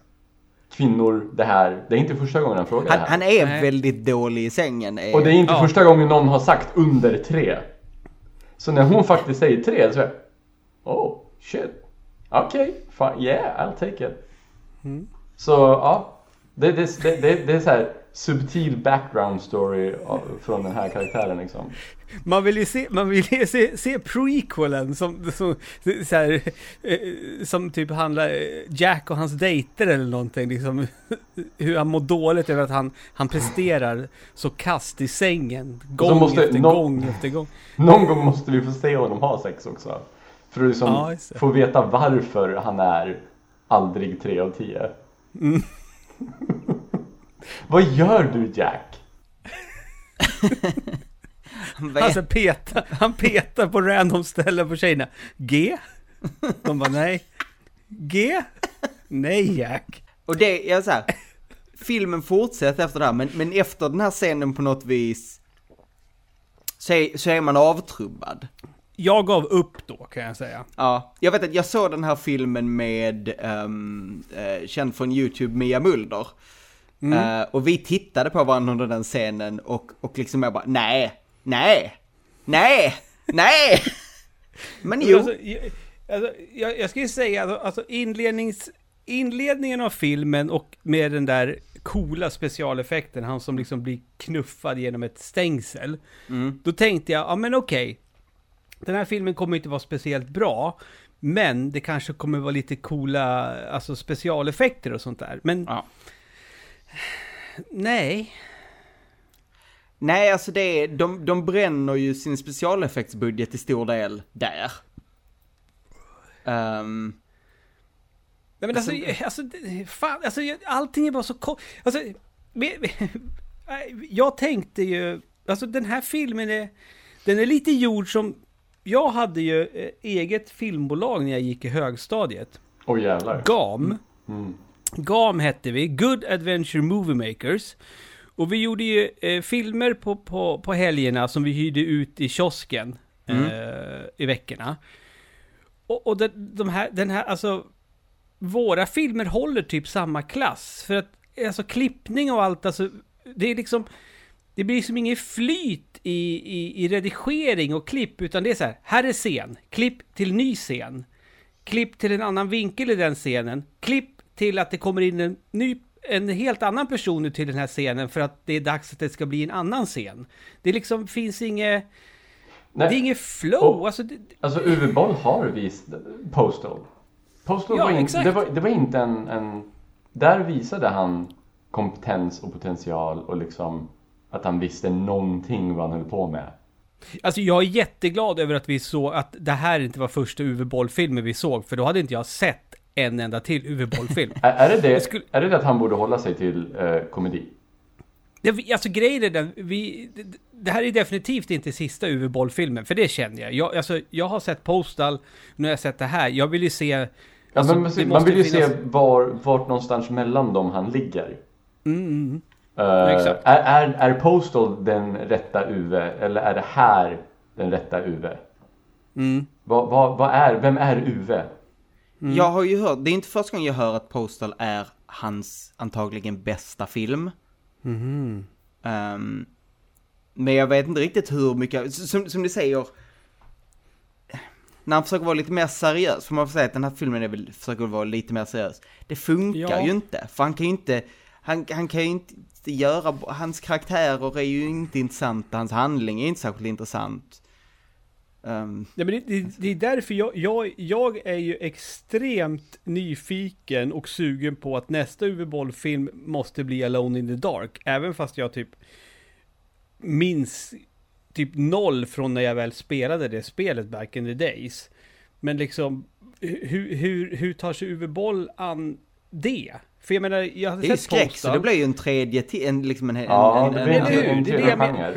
kvinnor det här. Det är inte första gången han frågar Han, det här. han är Nej. väldigt dålig i sängen. är- Och det är inte Ja. första gången någon har sagt under tre. Så när hon faktiskt säger tre så är jag, Oh, shit. Okej, fine. Yeah, I'll take it. Mm. Så ja, det, det, det, det, det är så här subtil background story från den här karaktären liksom. Man vill ju se, man vill ju se, se prequelen som, som, så här, eh, som typ handlar Jack och hans dejter eller någonting liksom. [LAUGHS] Hur han mår dåligt över att han, han presterar så kast i sängen. Gång måste efter nå- gång efter gång. Någon gång måste vi få se honom ha sex också. För att liksom Ja, få veta varför han är aldrig tre av tio. Mm. [LAUGHS] Vad gör du Jack? Alltså peta, han petar på random ställen på tjejerna. G? De bara nej. G? Nej Jack. Och det, jag så här, filmen fortsätter efter det här, men, men efter den här scenen på något vis så är, så är man avtrubbad. Jag gav upp då kan jag säga. Ja, jag vet att jag såg den här filmen med, um, uh, känd från YouTube, Mia Mulder. Eh, och vi tittade på varandra under den scenen och, och liksom jag bara, nej, nej, nej, nej! [LAUGHS] Men jo, Alltså, jag, alltså, jag, jag ju säga, alltså, alltså inlednings, inledningen av filmen och med den där coola specialeffekten, han som liksom blir knuffad genom ett stängsel. Mm. Då tänkte jag, ja men okej, den här filmen kommer inte vara speciellt bra, men det kanske kommer vara lite coola alltså specialeffekter och sånt där. Men Ja. Nej, nej alltså det är, de, de bränner ju sin specialeffektsbudget till stor del där. Ehm, Nej men alltså, alltså, alltså fan, alltså allting är bara så ko- Alltså, [LAUGHS] jag tänkte ju, alltså den här filmen är, den är lite gjord som, jag hade ju eh, eget filmbolag när jag gick i högstadiet. Oj jävlar. GAM. Mm. GAM hette vi, Good Adventure Movie Makers. Och vi gjorde ju eh, filmer på, på, på helgerna som vi hyrde ut i kiosken eh, i veckorna. Och, och det, de här, den här, alltså, våra filmer håller typ samma klass. För att, alltså klippning och allt, alltså, det är liksom, det blir liksom inget flyt i, i, i redigering och klipp, utan det är så här, här är scen, klipp till ny scen. Klipp till en annan vinkel i den scenen. Klipp till att det kommer in en ny, en helt annan person till den här scenen för att det är dags att det ska bli en annan scen. Det liksom finns inget, Nej, det är inget flow. Och- alltså, det, Alltså Uwe Boll har visst Postal. Postal Ja, var, in, det var, det var inte en, en... Där visade han kompetens och potential och liksom att han visste någonting vad han höll på med. Alltså jag är jätteglad över att vi såg att det här inte var första Uwe Boll-filmen vi såg, för då hade inte jag sett en enda till Uwe Boll-film. [LAUGHS] Är, är, det det, skulle- är det det att han borde hålla sig till eh, komedi? Det, alltså grejen är den, vi, det, det här är definitivt inte sista Uwe Boll-filmen, för det känner jag. jag. Alltså, jag har sett Postal, nu har jag sett det här. Jag vill ju se... Ja, Alltså, men, man vill ju finnas- se var, vart någonstans mellan dem han ligger. Mm, exakt. är, är, är Postal den rätta Uwe eller är det här den rätta Uwe? Mm. Vad, vad, vad är, vem är Uwe? Jag har ju hört, det är inte första gången jag hör att Postal är hans antagligen bästa film. Mhm. Ehm, men jag vet inte riktigt hur mycket, som, som ni säger, när han försöker vara lite mer seriös, för man får säga att den här filmen är väl, försöker vara lite mer seriös. Det funkar Ja. ju inte, för han kan ju inte, han, han kan ju inte göra, hans karaktärer är ju inte intressanta, hans handling är inte särskilt intressant. Ehm, Nej, men det, det, det är därför jag, jag, jag är ju extremt nyfiken och sugen på att nästa Uwe Boll-film måste bli Alone in the Dark. Även fast jag typ minns typ noll från när jag väl spelade det spelet back in the days. Men liksom, hur, hur, hur tar sig Uwe Boll an det? För jag menar, jag hade det är sett skräck, så det blir ju en tredje, ti- en, liksom en, en, Ja, en, det en, blir en, hur? en Det är det tredje jag men- genre.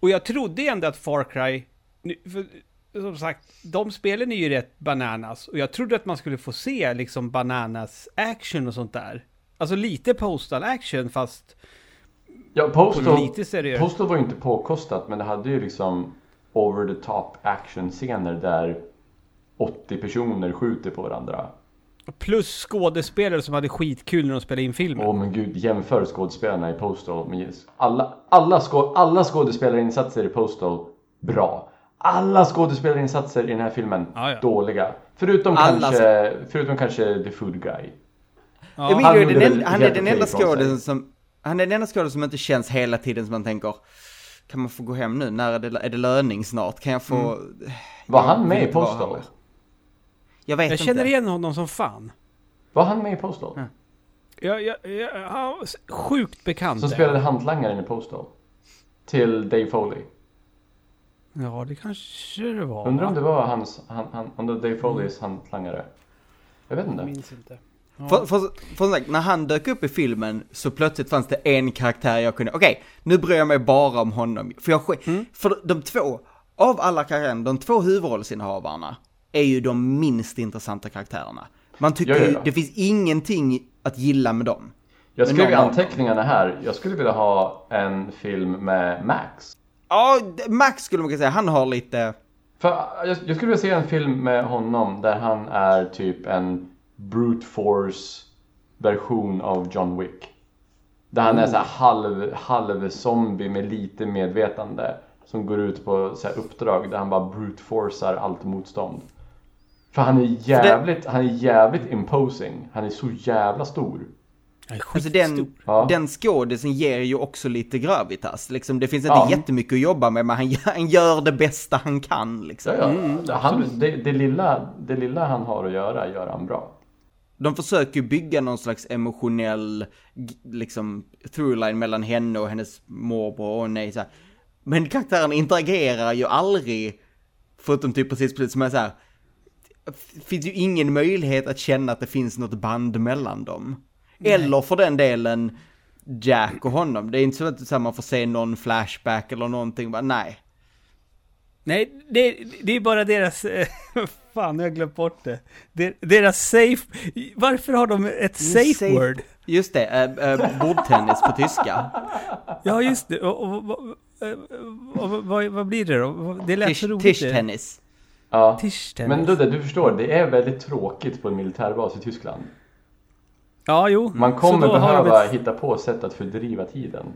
Och jag trodde ändå att Far Cry, nu- för, som sagt, de spelen är ju rätt bananas. Och jag trodde att man skulle få se liksom bananas action och sånt där. Alltså lite postal action fast Ja, Postal, lite seriöst. Postal var ju inte påkostat men det hade ju liksom over the top action-scener där 80 personer skjuter på varandra. Plus skådespelare som hade skitkul när de spelade in filmen. Åh men gud, jämför skådespelarna i Postal med yes. alla, alla, skå, alla skådespelarinsatser i Postal, bra. Alla skådespelarinsatser i den här filmen, Ja, ja. dåliga. Förutom Alla kanske, förutom kanske The Food Guy. Ja. Han är den, han är den enda skådisen som, han är den enda skådisen som inte känns hela tiden som man tänker, kan man få gå hem nu? När är det, är det löning snart? Kan jag få... Var Jag han med i Postal? Jag vet Jag inte. känner igen honom som fan. Var han med i Postal? Ja. Jag, jag, jag, ja, sjukt bekant. Som spelade hantlangaren i Postal? Till Dave Foley. Ja, det kanske det var. Undrar om det var hans, han, han, om det var Dave Foleys hantlangare. Jag vet Jag inte. minns inte. Ja. För, för, för när han dök upp i filmen så plötsligt fanns det en karaktär jag kunde, okej, nu bryr jag mig bara om honom. För jag, Mm. för de två, av alla karaktärer, de två huvudrollsinnehavarna är ju de minst intressanta karaktärerna. Man tycker ju, det finns ingenting att gilla med dem. Jag skrev i anteckningarna här, jag skulle vilja ha en film med Max. Ja, Max skulle man kunna säga, han har lite, För jag, jag skulle vilja se en film med honom där han är typ en brute force version av John Wick. Där han är så här halv, halv zombie med lite medvetande. Som går ut på så uppdrag där han bara brute forcear allt motstånd. För han är jävligt, han är jävligt imposing. Han är så jävla stor. Alltså den, Ja. den skådisen ger ju också lite gravitas. Liksom, det finns inte Ja. jättemycket att jobba med, men han, gör- han gör det bästa han kan liksom. Ja, ja. han, det, det, lilla, det lilla han har att göra gör han bra. De försöker ju bygga någon slags emotionell, liksom, throughline mellan henne och hennes morbror och nej så här. Men karaktären interagerar ju aldrig, förutom typ precis precis som är så här. finns ju ingen möjlighet att känna att det finns något band mellan dem. Eller för den delen Jack och honom. Det är inte så att så här, man får se någon flashback eller någonting, bara nej. Nej, det, det är bara deras... eh, [LAUGHS] Fan, jag har glömt bort det. Der- Deras safe... Varför har de ett safe, Safe- word? Just det, äh, äh, bordtennis på tyska. Ja, just det. Och, och, och, och, och, vad, vad blir det då? Det lät så Tisch- roligt. det. Tischtennis. Ja. Tischtennis. Men Ludde, du förstår, det är väldigt tråkigt på en militärbas i Tyskland. Ja, jo. Man Så kommer då har de behöva ett, hitta på sätt att fördriva tiden.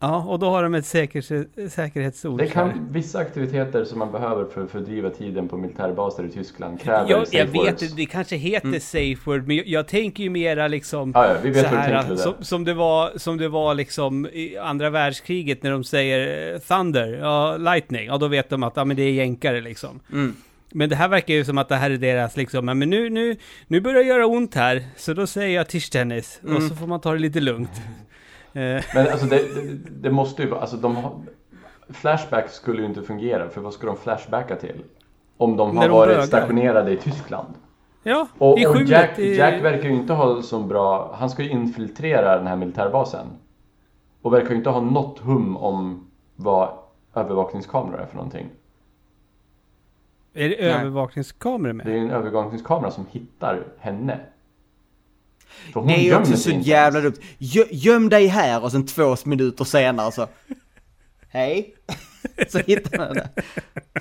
Ja, och då har de ett säker, säkerhetsord. Det kan, vissa aktiviteter som man behöver för att fördriva tiden på militärbaser i Tyskland kräver Jag, safe jag vet words. det kanske heter safe word, men jag, jag tänker ju mera liksom... Ja, ja, vi vet så här, Ludde. som, som, det var, som det var liksom i andra världskriget när de säger eh, Thunder, ja, Lightning, ja då vet de att ja, men det är jänkare liksom. Mm. Men det här verkar ju som att det här är deras liksom, men nu, nu, nu börjar det göra ont här, så då säger jag tischtennis, och Mm. så får man ta det lite lugnt. [LAUGHS] Men alltså det, det, det måste ju vara, alltså de har, Flashback skulle ju inte fungera, för vad ska de flashbacka till? Om de har de varit bögar. stationerade i Tyskland. ja, Och, i och skjulet. Jack, i- Jack verkar ju inte ha så bra, han ska ju infiltrera den här militärbasen. Och verkar ju inte ha något hum om vad övervakningskameror är för någonting. Är det övervakningskameror med? Det är en övervakningskamera som hittar henne. Det är ju också så jävla dumt. Gö- Göm dig här och sen två minuter senare så... Hej. [LAUGHS] så hittar man det.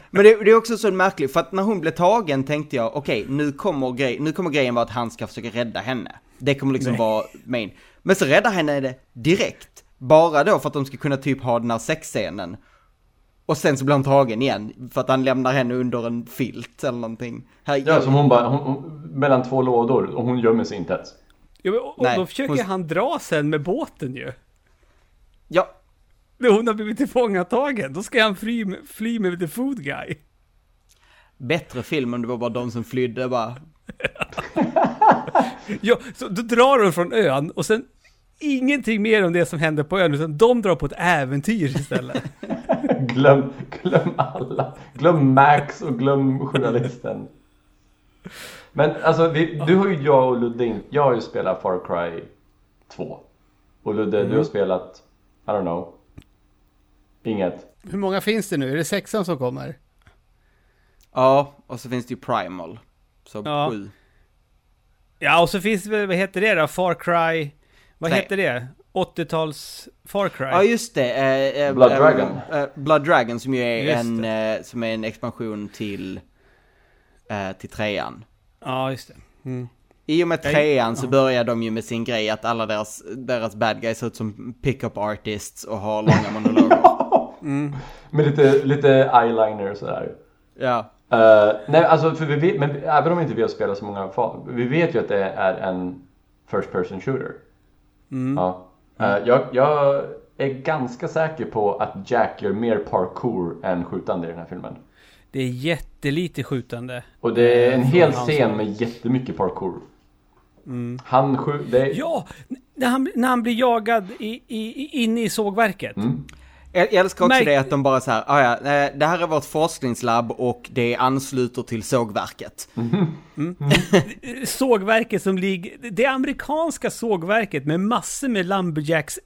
Men det, det är också så märkligt, för att när hon blev tagen tänkte jag, okej, nu, kommer grej, nu kommer grejen vara att han ska försöka rädda henne. Det kommer liksom Nej. vara main. Men så räddar henne det direkt. Bara då för att de ska kunna typ ha den här sexscenen. Och sen så blir han tagen igen, för att han lämnar henne under en filt eller någonting. Här, Ja, som hon bara, hon, hon, mellan två lådor och hon gömmer sig inte ens. Ja, men, och, och då försöker hon- han dra sen med båten ju. ja, När hon har blivit tillfångatagen. Då ska han fly, med- fly med the food guy. bättre film om det var bara de som flydde bara. [LAUGHS] Ja, så då drar de från ön och sen ingenting mer om det som händer på ön, utan de drar på ett äventyr istället. [LAUGHS] Glöm, glöm alla. Glöm Max och glöm journalisten. Men alltså, vi, du har ju jag och Ludde, in- jag har ju spelat Far Cry 2. Och Ludde, du har spelat, I don't know. Inget. Hur många finns det nu? Är det sexan som kommer? Ja, och så finns det ju Primal. Så Ja. sju. Ja, och så finns det vad heter det då? Far Cry... Vad Tre. heter det? 80-tals Far Cry? Ja just det. eh, eh, Blood eh, Dragon. eh, Blood Dragon som ju är Just en, eh, som är en expansion till, eh, till trean. Ja, just det. Mm. I och med trean så ja. börjar de ju med sin grej att alla deras, deras bad guys ser ut som pick-up artists och har långa monologer. [LAUGHS] Med lite, lite eyeliner och sådär. ja. Eh, nej, alltså för vi vet, men även om inte vi har spelat så många vi vet ju att det är en first person shooter. Ja. Eh, jag, jag är ganska säker på att Jack gör mer parkour än skjutande i den här filmen. Det är jättelite skjutande. Och det är en Från hel scen med jättemycket parkour. Han skjuter, är, Ja! När han, när han blir jagad i, i- inne i sågverket. Mm. Jag älskar också Märk- det att de bara så här, ah, ja, eh, det här är vårt forskningslabb och det ansluter till sågverket. Sågverket som ligger... Det amerikanska sågverket med massor med lumberjacks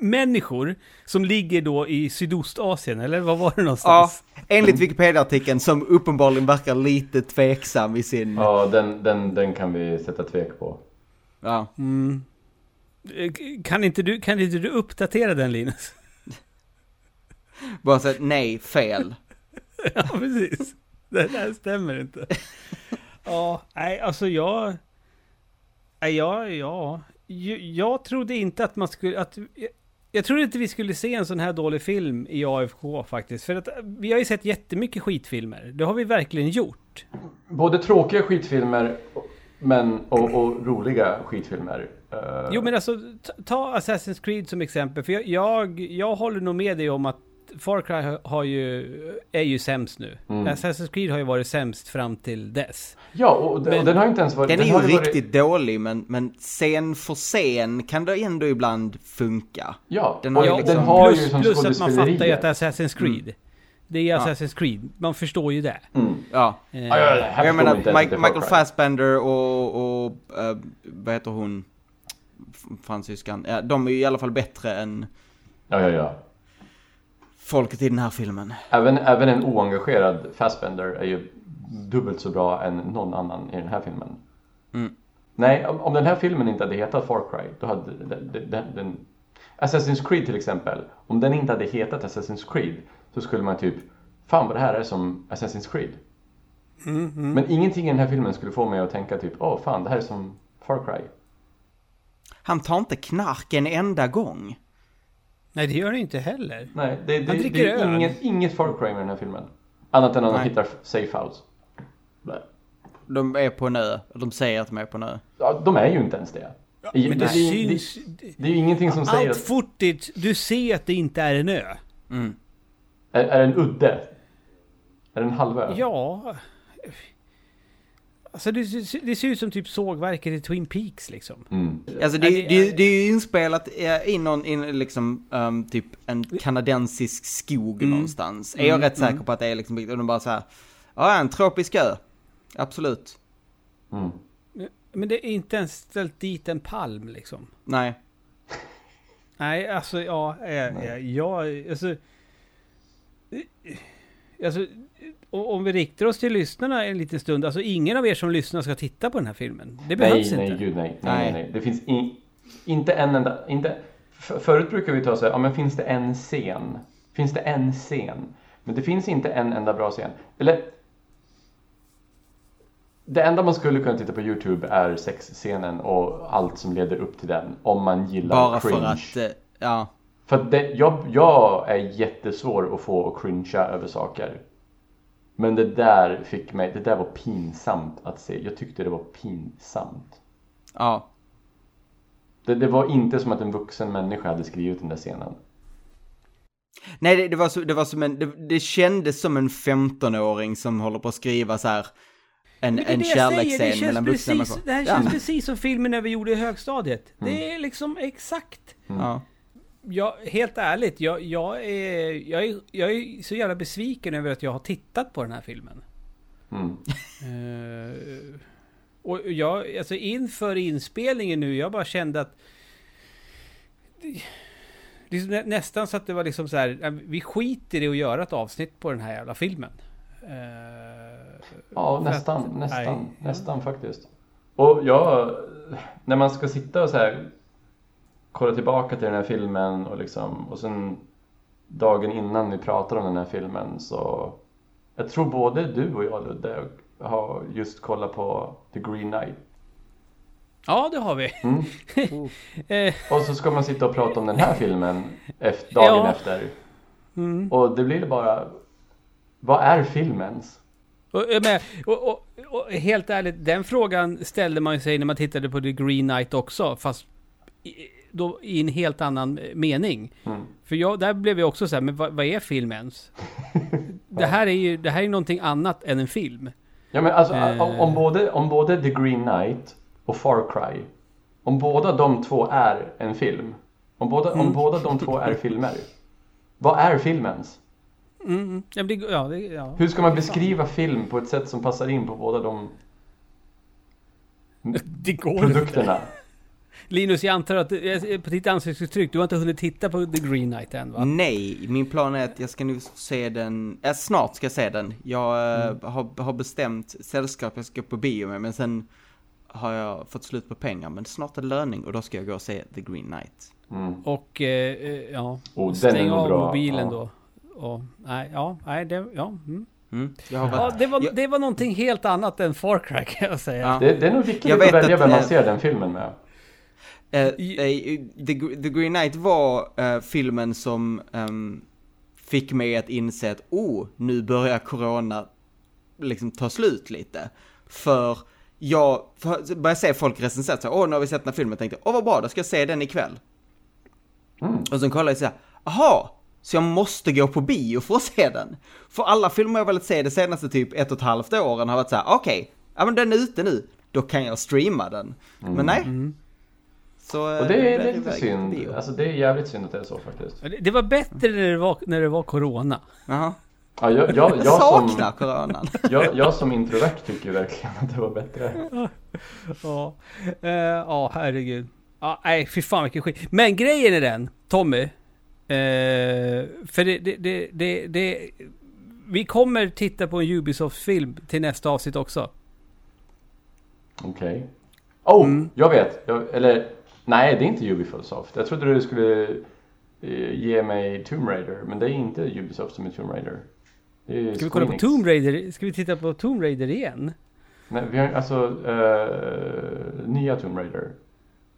människor som ligger då i Sydostasien, eller vad var det Ja, någonstans? enligt Wikipedia-artikeln som uppenbarligen verkar lite tveksam i sin... ja den, den, den kan vi sätta tvek på. Ja. Eh, Kan inte du, kan inte du uppdatera den Linus? Bara så att, nej, fel. [LAUGHS] ja, precis. Det där stämmer inte. Ja, nej, alltså jag... Nej, ja, ja. Jag, trodde inte att man skulle... Att, jag, jag trodde inte vi skulle se en sån här dålig film i AFK faktiskt. För att vi har ju sett jättemycket skitfilmer. Det har vi verkligen gjort. Både tråkiga skitfilmer men, och, och roliga skitfilmer. Eh, Jo men alltså, ta, ta Assassin's Creed som exempel. För jag, jag, jag håller nog med dig om att Far Cry har- ju, är ju sämst nu. Mm. Assassin's Creed har ju varit sämst fram till dess. Ja, och, den- Men- och den har ju inte ens varit... Den är ju varit- riktigt dålig, men, men scen för scen kan det ändå ibland funka. Ja, Den har ju den liksom- har plus, ju som plus att man fattar ju att det är skådespeleriet. Assassin's Creed. Det är Ja. Assassin's Creed. Man förstår ju det. Mm. Ja. Eh, Ja, ja, ja, Jag menar, Michael Cry. Fassbender och, och eh, vad heter hon? Fransyskan. Ja, de är ju i alla fall bättre än Ja, ja, ja. Folket i den här filmen. Även, även en oengagerad Fassbender är ju dubbelt så bra än någon annan i den här filmen. Mm. Nej, om, om den här filmen inte hade hetat Far Cry, då hade den, den, den. Assassin's Creed till exempel, om den inte hade hetat Assassin's Creed så skulle man typ Fan vad det här är som Assassin's Creed. Men ingenting i den här filmen skulle få mig att tänka typ Åh fan, det här är som Far Cry. Han tar inte knark en enda gång. Nej, det gör det inte heller. Nej, det, det, Han det, dricker är öl. inget, inget Far Cry med den här filmen. Annat än att de hittar safe house. Nej. De är på en ö. De säger att de är på en ö. Ja, de är ju inte ens det. I- Men det, det, syns... det, det är ju ingenting som säger Allt footage, du ser att det inte är en ö. Mm. Är, är det en udde? Är det en halvö? Ja... Alltså det, det ser ut som typ sågverket i Twin Peaks liksom. Mm. Alltså det, det det, är- ju inspelat eh, i någon, in, liksom, um, typ en kanadensisk skog Mm. någonstans. Är jag rätt säker på att det är liksom, och de bara så här, ja en tropisk ö. Absolut. Mm. Men det är inte ens ställt dit en palm liksom. Nej. [LAUGHS] Nej, alltså ja, ja, ja, ja alltså, alltså om vi riktar oss till lyssnarna en liten stund, alltså ingen av er som lyssnar ska titta på den här filmen. Det behövs Nej, nej, inte. gud nej. Nej, nej. Nej. nej. Det finns i, inte en enda... Inte, för, förut brukar vi ta så här, ja men finns det en scen? Finns det en scen? Men det finns inte en enda bra scen. Eller... Det enda man skulle kunna titta på YouTube är sexscenen och allt som leder upp till den. Om man gillar Bara cringe. för att, eh, ja. För att det, jag, jag är jättesvår att få att cringea över saker. Men det där fick mig, det där var pinsamt att se. Jag tyckte det var pinsamt. Ja. Det, det var inte som att en vuxen människa hade skrivit den där scenen. Nej, det, det, var, så, det var som en, det, det kändes som en 15-åring som håller på att skriva så här en, en kärleksscen känns mellan vuxna precis, människor. Det här Ja, känns men- precis som filmen när vi gjorde i högstadiet. Det är liksom exakt. Ja. Jag, helt ärligt, jag, jag, är, jag, är, jag är så jävla besviken över att jag har tittat på den här filmen. Mm. Eh, och jag, alltså inför inspelningen nu, jag bara kände att... det- Liksom nä, nästan så att det var liksom så här, "Ja, vi skiter i att göra ett avsnitt på den här jävla filmen. Eh, Ja, nästan, att- nästan, nej. nästan faktiskt. Och jag, när man ska sitta och så här kolla tillbaka till den här filmen och liksom, och sen dagen innan vi pratar om den här filmen så jag tror både du och jag Ludde har just kollat på The Green Knight. Ja, det har vi. Mm. [LAUGHS] Eh, Och så ska man sitta och prata om den här filmen efter, dagen Ja. efter. mm. Och det blir bara, vad är filmens? Och, och, och, och helt ärligt, den frågan ställde man sig när man tittade på The Green Knight också, fast då, i en helt annan eh, mening. Mm. För jag, där blev jag också så här, men vad, vad är film ens? [LAUGHS] det här är ju det här är någonting annat än en film. Ja men alltså Eh. om, om, både, om både The Green Knight och Far Cry Om båda de två är en film Om båda, Mm. om båda de två är filmer Vad är filmens? Mm, mm. Ja, det, ja, det, ja. Hur ska man beskriva film på ett sätt som passar in på båda de [LAUGHS] det går produkterna? Linus, jag antar att på ditt ansiktsuttryck, du har inte hunnit titta på The Green Knight än va? Nej, min plan är att jag ska nu se den, äh, snart ska jag se den. Jag eh, Mm. har, har bestämt sällskap jag ska på bio med, men sen har jag fått slut på pengar. Men snart är det löning och då ska jag gå och se The Green Knight. Mm. Och, eh, eh, ja, Oh, stäng av bra, mobilen ja. då. Och, nej, ja, nej, det, ja. Mm. Mm. Ja, det var, jag, det var någonting helt annat än Far Cry kan jag säga. Ja. det, det är nog viktigt Jag att välja vem man eh, ser den filmen med eh, eh, The, The Green Knight var eh, filmen som ehm, fick mig att inse att, oh, nu börjar corona liksom ta slut lite. För jag för, började se folk recensera så, åh, nu har vi sett den här filmen, tänkte, åh vad bra, då ska jag se den ikväll. Mm. Och sen kollade jag så här, aha, så jag måste gå på bio för att se den. För alla filmer jag velat se det senaste typ ett och ett halvt åren har varit så här, okej, ja men den är ute nu, då kan jag streama den. Men nej. Så. Och eh, det är, blev det är lite synd, bio. alltså det är jävligt synd att det är så faktiskt Det, det var bättre när det var, när det var Corona. Jaha. ja, jag, jag, Jag [LAUGHS] jag, saknar som, coronan. [LAUGHS] jag, jag som introvert tycker verkligen att det var bättre [LAUGHS] Ja, Eh, ja herregud. Ja, nej, fy fan vilken skit. Men grejen är den, Tommy. eh, för det, det, det, det, det... Vi kommer titta på en Ubisoft-film till nästa avsnitt också. Okej. Oh, Mm. jag vet. Jag, eller, nej det är inte Ubisoft. Jag trodde du skulle eh, ge mig Tomb Raider, men det är inte Ubisoft som är Tomb Raider. Är Ska vi kolla på. Tomb Raider? Ska vi titta på Tomb Raider igen? Nej, vi har alltså eh, nya Tomb Raider.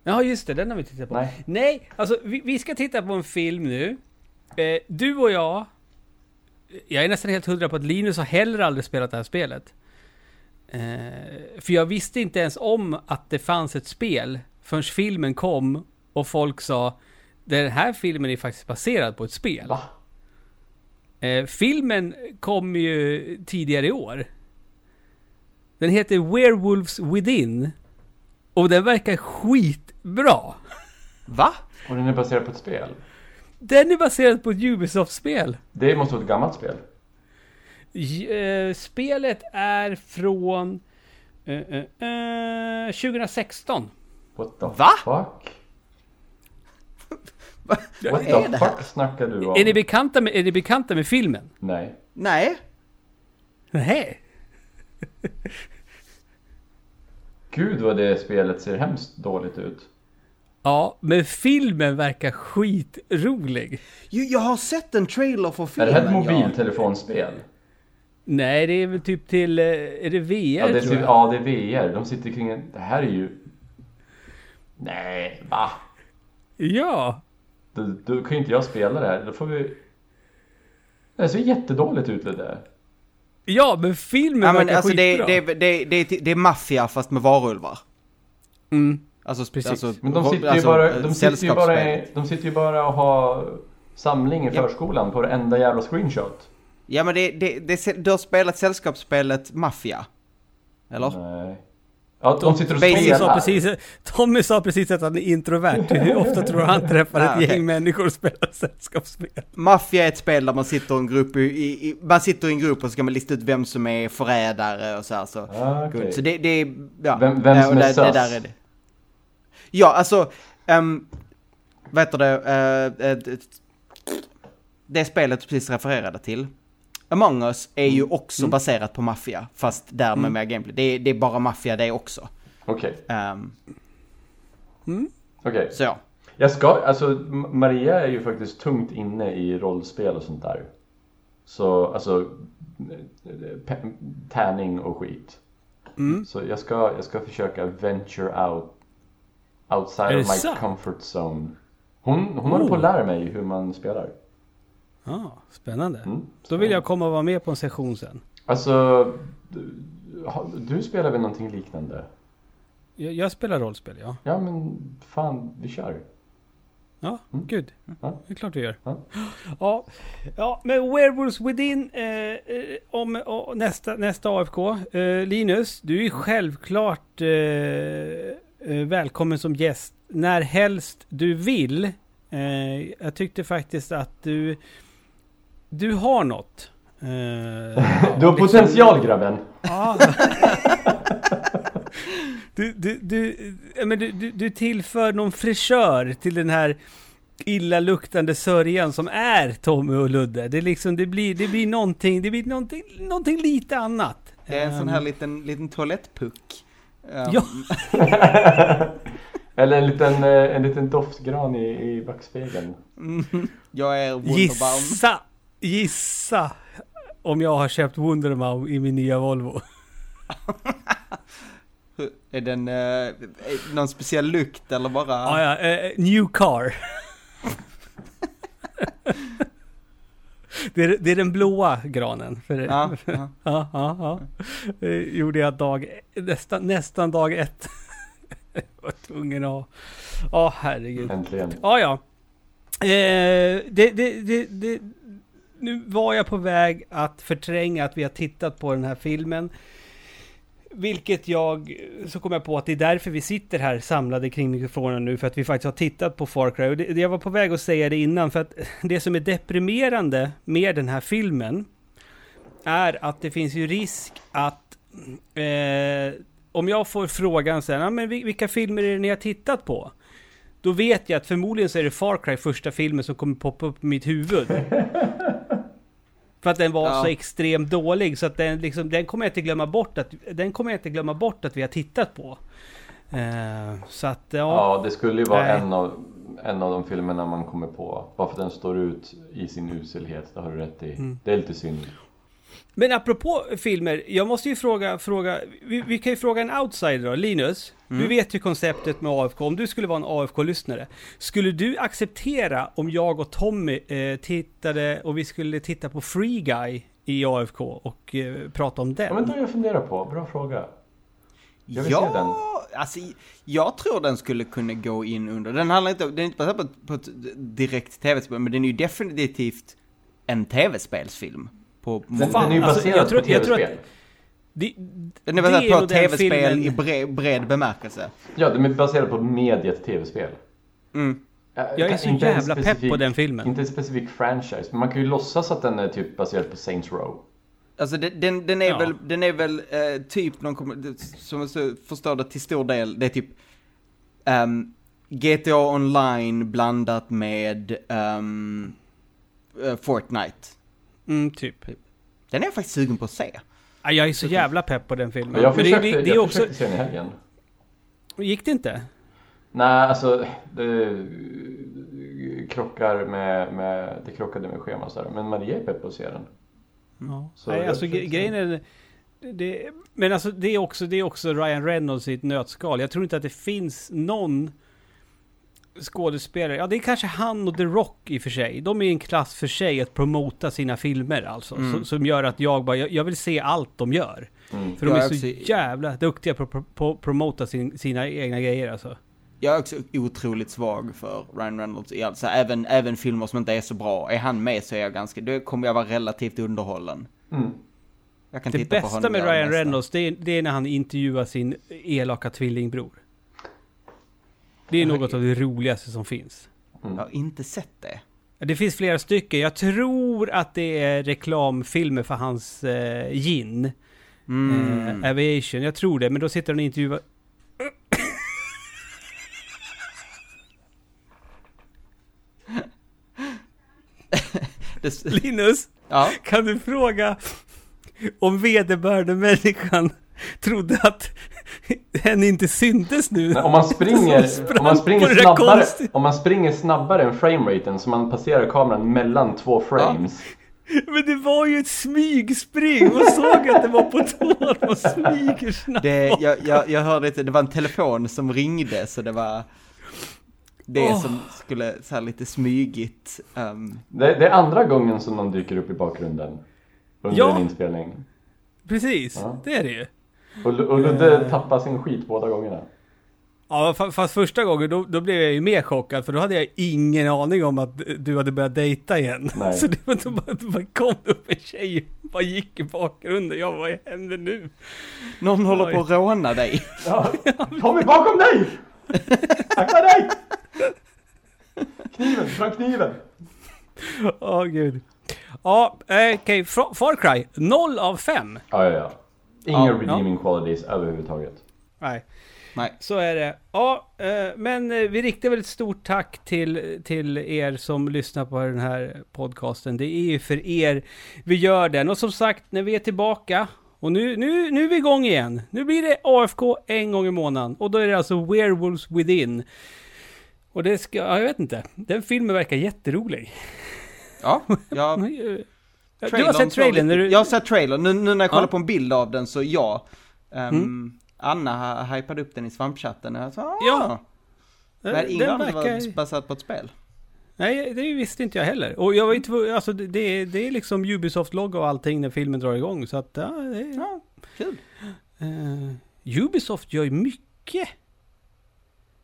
Ja, just det, den har vi tittat på. Nej. Nej, alltså vi, vi ska titta på en film nu. Eh, du och jag, jag är nästan helt hundra på att Linus har heller aldrig spelat det här spelet. Eh, för jag visste inte ens om att det fanns ett spel förrän filmen kom och folk sa den här filmen är faktiskt baserad på ett spel. Va? Eh, filmen kom ju tidigare i år. Den heter Werewolves Within. Och den verkar skitbra. Va? Och den är baserad på ett spel? Den är baserad på ett Ubisoft-spel. Det måste vara ett gammalt spel. J- eh, spelet är från eh, eh, eh, 2016. What the Va? fuck? [LAUGHS] What Vad är the det här? fuck snackar du om? Är ni, bekanta med, är ni bekanta med filmen? Nej. Nej. Nej. Gud vad det spelet ser hemskt dåligt ut. Ja, men filmen verkar skitrolig. Jo, jag har sett en trailer för Är filmen. det här ett mobiltelefonspel? Nej, det är väl typ till... eh, Är det VR Ja det, är typ, ja, det är VR. De sitter kring en... Det här är ju... Nej, va? Ja. då, då kan ju inte jag spela det här. Då får vi... Det ser jättedåligt ut det där. Ja, men filmen Ja, men verkar alltså det, skitbra. det, det, det, det, det är maffia fast med varulvar. Mm. Alltså, Precis. alltså, Men de sitter ju alltså, bara, eh, de sitter ju bara, i- de sitter ju bara och har samling i Ja. förskolan på varenda jävla screenshot. Ja men det, det, det, du har spelat sällskapsspelet Mafia? Eller? Nej. Ja, de sitter och Tommy sa, precis, Tommy sa precis att han är introvert. [LAUGHS] Hur ofta tror du han träffar ett gäng människor och spelar sällskapsspel? Maffia är ett spel där man sitter i en grupp, i, i, man sitter i en grupp och så ska man lista ut vem som är förrädare och så här så. Ah, okej. Så det, det är, ja. Vem- vem som är det, det där är det. Ja, alltså, um, vad heter det, eh, det- det spelet du precis refererade till. Among us är ju Mm. också baserat på Mafia, fast där med mer gameplay. Det är, det är bara Mafia det också. Okej, Ehm, okej. så ja. Jag ska, alltså Maria är ju faktiskt tungt inne i rollspel och sånt där. Så, alltså eh, tärning och skit. Mm. Så jag ska, jag ska försöka venture out outside of my comfort zone. Hon, hon håller på att Oh. lära mig hur man spelar. Ja, spännande. Mm, Då vill jag komma och vara med på en session sen. Alltså, du, du spelar väl någonting liknande? Jag, jag spelar rollspel, ja. Ja men fan, vi kör. Ja, Mm. gud. Ja. Det är klart vi gör. Ja. [GASPS] Ja, ja men Werewolves Within eh, eh, om, och nästa, nästa AFK. Eh, Linus, du är självklart eh, eh, välkommen som gäst när helst du vill. Eh, jag tyckte faktiskt att du, du har något. Eh, Du har potential grabben. Ja. [LAUGHS] Du, du, du, ja, men du, du, du tillför någon fräschör till den här illaluktande sörjan som är Tommy och Ludde. Det, är liksom, det, blir, det blir någonting, det blir någonting, någonting lite annat. Det är en sån här Ehm, liten, liten toalettpuck. Ehm, Ja. [LAUGHS] Eller en liten, eh, en liten doftgran i, i backspegeln. mm, Jag är Wunderbaum. Gissa, gissa om jag har köpt Wunderbaum i min nya Volvo. [LAUGHS] Är den eh, någon speciell lukt eller bara? Ja, ja, eh, new car. [LAUGHS] det, är, det är den blåa granen. För det. Ja, ja. [LAUGHS] Ja, ja, ja. Det gjorde jag dag, nästan, nästan dag ett. jag var tvungen att ha. Ja, herregud. Äntligen. Ja, ja. Eh, det, det, det, det, nu var jag på väg att förtränga att vi har tittat på den här filmen. Vilket jag, så kom jag på att det är därför vi sitter här samlade kring mikrofonen nu, för att vi faktiskt har tittat på Far Cry. Och det, jag var på väg att säga det innan, för att det som är deprimerande med den här filmen är att det finns ju risk att eh, om jag får frågan sen, ja, men vilka filmer är det ni har tittat på? Då vet jag att förmodligen så är det Far Cry första filmen som kommer poppa upp i mitt huvud. [LAUGHS] För att den var Ja. så extremt dålig så att den liksom, den kommer jag inte glömma bort att, den kommer jag inte glömma bort att vi har tittat på. Eh, så att ja. Ja, det skulle ju vara Nej. en av, en av de filmerna man kommer på. Bara för att den står ut i sin uselhet, det har du rätt i. Mm. Det är lite synd. Men apropå filmer, jag måste ju fråga, fråga vi, vi kan ju fråga en outsider då, Linus. Du vet ju konceptet med AFK, om du skulle vara en AFK-lyssnare. Skulle du acceptera om jag och Tommy eh, tittade och vi skulle titta på Free Guy i AFK och eh, prata om den? Ja men då har jag funderat på, bra fråga. Jag vill se den. Ja, alltså jag tror den skulle kunna gå in under, den handlar inte, den är inte baserad på, på ett direkt tv-spel, men den är ju definitivt en tv-spelsfilm. På, Den, Fan, den är ju alltså, baserad jag tror- på jag tror tv-spel. Det, den är baserad på tv-spel i bred, bred bemärkelse. Ja, den är baserad på mediet tv-spel. Mm. Jag är så Inte jävla pepp specifik- på den filmen. Inte en specifik franchise, men man kan ju låtsas att den är typ baserad på Saints Row. Alltså den, den, den är Ja. väl, den är väl eh, typ någon, som jag förstår det till stor del, det är typ ehm, GTA online blandat med eh, Fortnite. Mm, typ. Den är jag faktiskt sugen på att se. Ja, Jag är så jävla pepp på den filmen. Men jag det, försökte, det, det är jag också... försökte se den i helgen. Gick det inte? Nej, alltså det krockar med, med, det krockade med schemat där. Men Maria är pepp på att se den. Ja. Så Nej, alltså grejen är... Det, men alltså det är, också, det är också Ryan Reynolds i ett nötskal. Jag tror inte att det finns någon skådespelare. Ja, det är kanske han och The Rock i och för sig. De är i en klass för sig att promota sina filmer alltså. Mm. Så, som gör att jag bara, jag, jag vill se allt de gör. Mm. För de Jag är så också- jävla duktiga på att pro- promota sin, sina egna grejer alltså. Jag är också otroligt svag för Ryan Reynolds i alltså, även, även filmer som inte är så bra. Är han med så är jag ganska, då kommer jag vara relativt underhållen. Mm. Jag kan Det titta på bästa honom med Ryan. Reynolds, det är, det är när han intervjuar sin elaka tvillingbror. Det är något av det roligaste som finns. Jag har inte sett det. Det finns flera stycken. Jag tror att det är reklamfilmer för hans eh, gin. Mm. Eh, Aviation. Jag tror det, men då sitter han och intervjuar... [LAUGHS] Linus, ja, kan du fråga om vederbörande människan trodde att hen inte syntes nu? Men om man springer, om man springer snabbare, om man springer snabbare än frameraten så man passerar kameran mellan två frames. Men det var ju ett smygspring! Man såg att det var på tå att man smyger snabbt. det, jag, jag, jag hörde inte, det var en telefon som ringde så det var det Åh. som skulle så här lite smygigt. ehm, Det, det är andra gången som någon dyker upp i bakgrunden. Under Ja. en inspelning. Precis, Ja. det är det ju. Och, och Ludde tappar sin skit båda gångerna. Ja, fa- fast första gången då, då blev jag ju mer chockad för då hade jag ingen aning om att du hade börjat dejta igen. Nej. Så det var då bara, då bara kom det upp en tjej och bara gick i bakgrunden. Jag vad händer nu? någon håller Oj. på att råna dig. Ja, Tommy bakom dig! Akta dig! Kniven, fram kniven! Åh gud. Ja, eh, okej. Fra- Far Cry, 0 av 5. Ja, ja, ja. Inga Ja. redeeming qualities överhuvudtaget. Nej, Nej. så är det. Ja, eh, men eh, vi riktar väl ett stort tack till, till er som lyssnar på den här podcasten. Det är ju för er vi gör den. Och som sagt, när vi är tillbaka och nu, nu, nu är vi igång igen. Nu blir det AFK en gång i månaden. Och då är det alltså Werewolves Within. Och det ska, ja, jag vet inte. Den filmen verkar jätterolig. Ja, [LAUGHS] jag, Du har trailern sett trailern? Du... Jag har sett trailern, nu, nu när jag kollar Ja. på en bild av den så ja. Um, Mm. Anna hypade upp den i svampchatten och jag sa, ah. Ja. Men ingen den aning verkar... baserat på ett spel. Nej, det visste inte jag heller. Och jag var inte tvungen- alltså det, det, är- det är liksom Ubisoft-logga och allting när filmen drar igång. Så att, ja, det är, Ja, kul. Eh, Ubisoft gör ju mycket.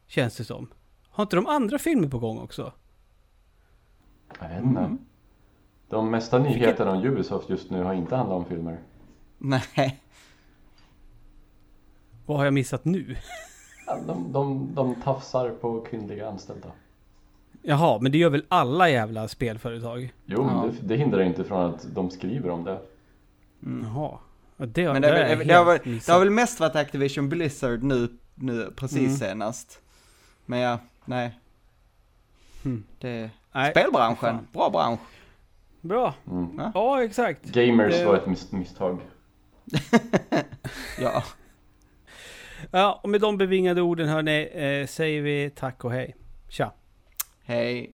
Känns det som. Har inte de andra filmer på gång också? Jag vet inte. Mm. De mesta nyheterna om Ubisoft just nu har inte handlat om filmer. Nej. Vad har jag missat nu? Ja, De, de, de tafsar på kvinnliga anställda. Jaha, men det gör väl alla jävla spelföretag? Jo, Ja. men det, det hindrar inte från att de skriver om det. Jaha. Ja, Det, har- Men det, det, jag det, har, väl- det har väl mest varit Activision Blizzard nu, nu precis Mm. senast. Men ja, nej. Hmm. Det, Nej, spelbranschen, bra bransch. Bra. Mm. Ja. Ja, exakt. Gamers var ett mis- misstag. [LAUGHS] Ja, Ja, och med de bevingade orden hörni, eh, säger vi tack och hej. Tja. hej.